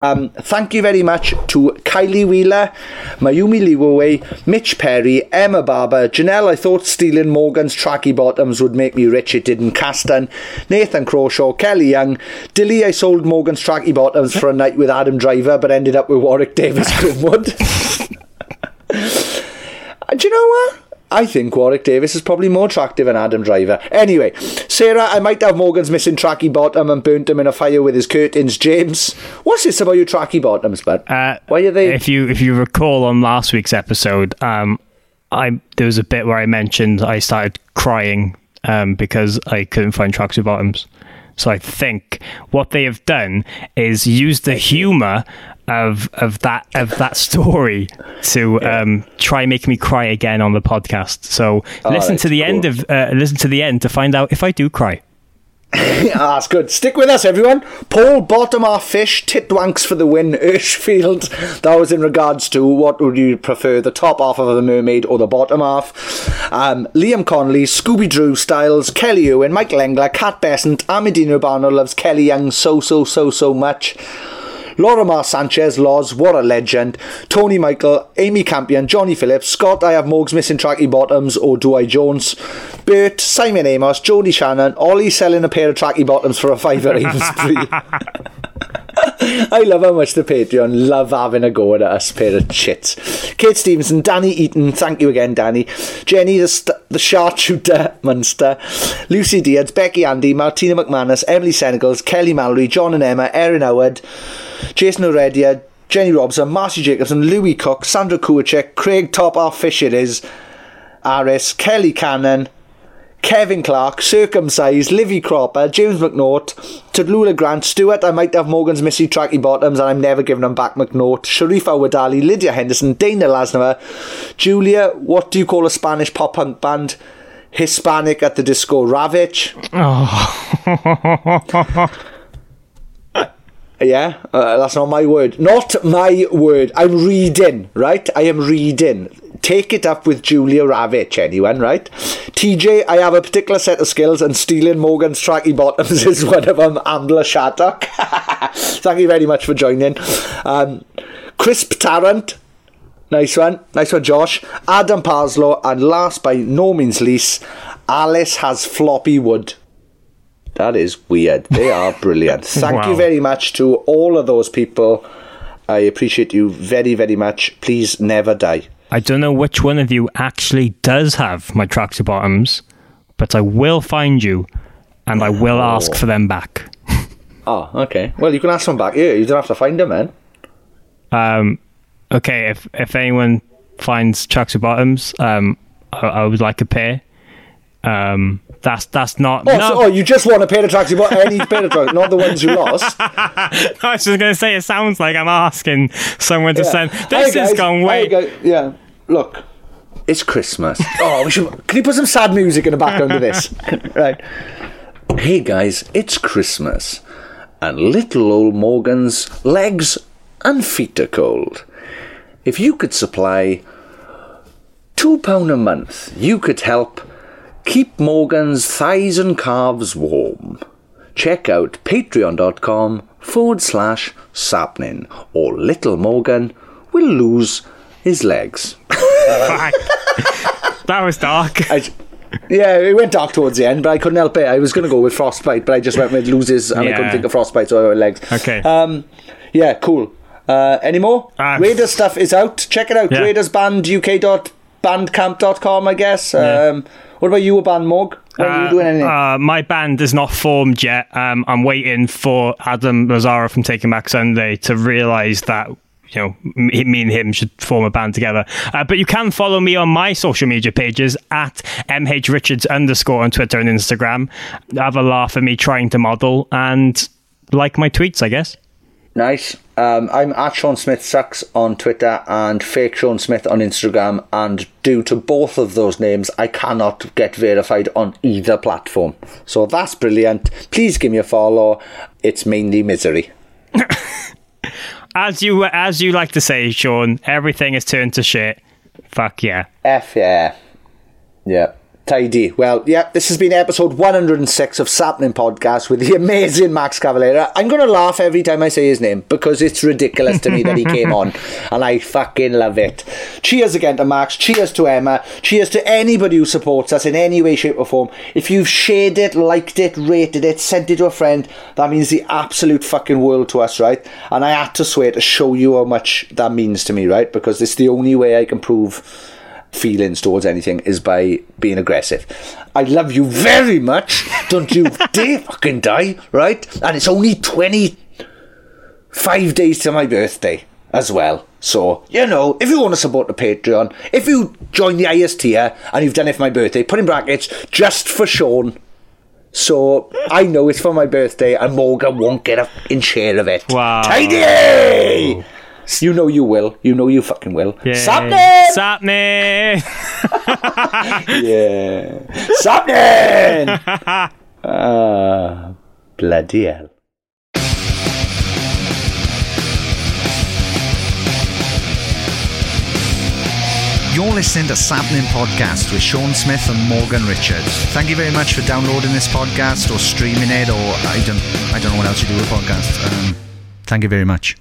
Um, thank you very much to Kylie Wheeler, Mayumi Liwaway, Mitch Perry, Emma Barber, Janelle. I thought stealing Morgan's tracky bottoms would make me rich. It didn't. Castan, Nathan Crawshaw, Kelly Young, Dilly. I sold Morgan's tracky bottoms for a night with Adam Driver, but ended up with Warwick Davis Grimwood. Do you know what? I think Warwick Davis is probably more attractive than Adam Driver. Anyway, Sarah, I might have Morgan's missing tracky bottom and burnt him in a fire with his curtains. James, what's this about your tracky bottoms, bud? Uh, Why are they? If you if you recall on last week's episode, um, I there was a bit where I mentioned I started crying um, because I couldn't find tracksuit bottoms. So I think what they have done is use the humour of of that of that story to um, try make me cry again on the podcast. So Oh, listen to the cool. end of uh, listen to the end to find out if I do cry. ah, that's good. Stick with us, everyone. Paul Bottom Half Fish, Titwanks for the win, Urshfield. That was in regards to what would you prefer, the top half of the mermaid or the bottom half. Um, Liam Connolly, Scooby Drew Styles, Kelly Owen, Michael Engler, Kat Besant, Amidino Urbano loves Kelly Young so, so, so, so much. Laura Mar Sanchez, Loz, what a legend. Tony Michael, Amy Campion, Johnny Phillips, Scott, I have Morgs missing tracky bottoms, or do I Jones? Bert, Simon Amos, Jodie Shannon, Ollie selling a pair of tracky bottoms for a fiver even three. I love how much the Patreon love having a go at us pair of chits. Kate Stevenson, Danny Eaton, thank you again, Danny. Jenny, the, st- the sharpshooter Munster, Lucy Diaz, Becky Andy, Martina McManus, Emily Senegals, Kelly Mallory, John and Emma, Erin Howard, Jason Oredia, Jenny Robson, Marcy Jacobson, Louis Cook, Sandra Kuwacek, Craig Top Off Fish It Is, Aris, Kelly Cannon, Kevin Clark, Circumcised, Livy Cropper, James McNaught, Tadlula Grant, Stewart, I might have Morgan's Missy Tracky Bottoms and I'm never giving them back McNaught, Sharifa Wadali, Lydia Henderson, Dana Lasnova, Julia, what do you call a Spanish pop punk band? Hispanic at the disco, Ravitch. Yeah, uh, that's not my word. Not my word. I'm reading, right? I am reading. Take it up with Julia Ravitch, anyone, right? TJ, I have a particular set of skills, and stealing Morgan's tracky bottoms is one of them. Ambler Shattuck. Thank you very much for joining. Um, Crisp Tarrant. Nice one. Nice one, Josh. Adam Parslow. And last by no means least, Alice has floppy wood. That is weird. They are brilliant. Thank you very much to all of those people. I appreciate you very, very much. Please never die. I don't know which one of you actually does have my tracksuit bottoms, but I will find you and I will ask for them back. Oh, okay. Well, you can ask them back here. You don't have to find them, man. Um, okay, if if anyone finds tracksuit bottoms, um, I, I would like a pair. Um, that's that's not. Oh, no, so, oh, you just want a pair of tracksuit bottoms, any pair of tracksuit, not the ones you lost. I was just going to say it sounds like I'm asking someone to Yeah. send. Hi, This has guys. gone way. guys. Yeah, look, it's Christmas. oh, we should. Can you put some sad music in the background of this? right. Hey guys, it's Christmas, and little old Morgan's legs and feet are cold. If you could supply two pound a month, you could help keep Morgan's thighs and calves warm. Check out patreon.com forward slash sappenin, or little Morgan will lose his legs. That was dark. I, yeah, it went dark towards the end, but I couldn't help it. I was going to go with frostbite, but I just went with loses, and I couldn't think of frostbite, so I went legs. Okay. Um, yeah, cool. Uh, any more? Uh, Raiders stuff is out. Check it out. Yeah. RaidersBandUK.bandcamp.com, I guess. Yeah. Um, what about you, a band mug? When are you doing anything? Uh, my band is not formed yet. Um, I'm waiting for Adam Lazzara from Taking Back Sunday to realise that you know me and him should form a band together. Uh, but you can follow me on my social media pages at mhrichards underscore on Twitter and Instagram. Have a laugh at me trying to model and like my tweets, I guess. Nice. Um, I'm at Sean Smith Sucks on Twitter and Fake Sean Smith on Instagram. And due to both of those names, I cannot get verified on either platform. So that's brilliant. Please give me a follow. It's mainly misery. As you as you like to say, Sean, everything is turned to shit. Fuck yeah. F yeah. Yeah. Tidy. Well, yeah, this has been episode 106 of Sappenin Podcast with the amazing Max Cavalera. I'm going to laugh every time I say his name because it's ridiculous to me that he came on and I fucking love it. Cheers again to Max. Cheers to Emma. Cheers to anybody who supports us in any way, shape, or form. If you've shared it, liked it, rated it, sent it to a friend, that means the absolute fucking world to us, right? And I had to swear to show you how much that means to me, right? Because it's the only way I can prove feelings towards anything is by being aggressive. I love you very much. Don't you dare fucking die, right? And it's only 25 days to my birthday as well. So, you know, if you want to support the Patreon, if you join the IST and you've done it for my birthday, put in brackets just for Sean. So I know it's for my birthday and Morgan won't get a fucking share of it. Wow. Tidy! You know you will. You know you fucking will. Yeah. Sappenin! Sappenin! yeah. Sappenin! Ah, bloody hell. You're listening to Sappenin Podcast with Sean Smith and Morgan Richards. Thank you very much for downloading this podcast or streaming it, or I don't, I don't know what else you do with podcasts. Um, thank you very much.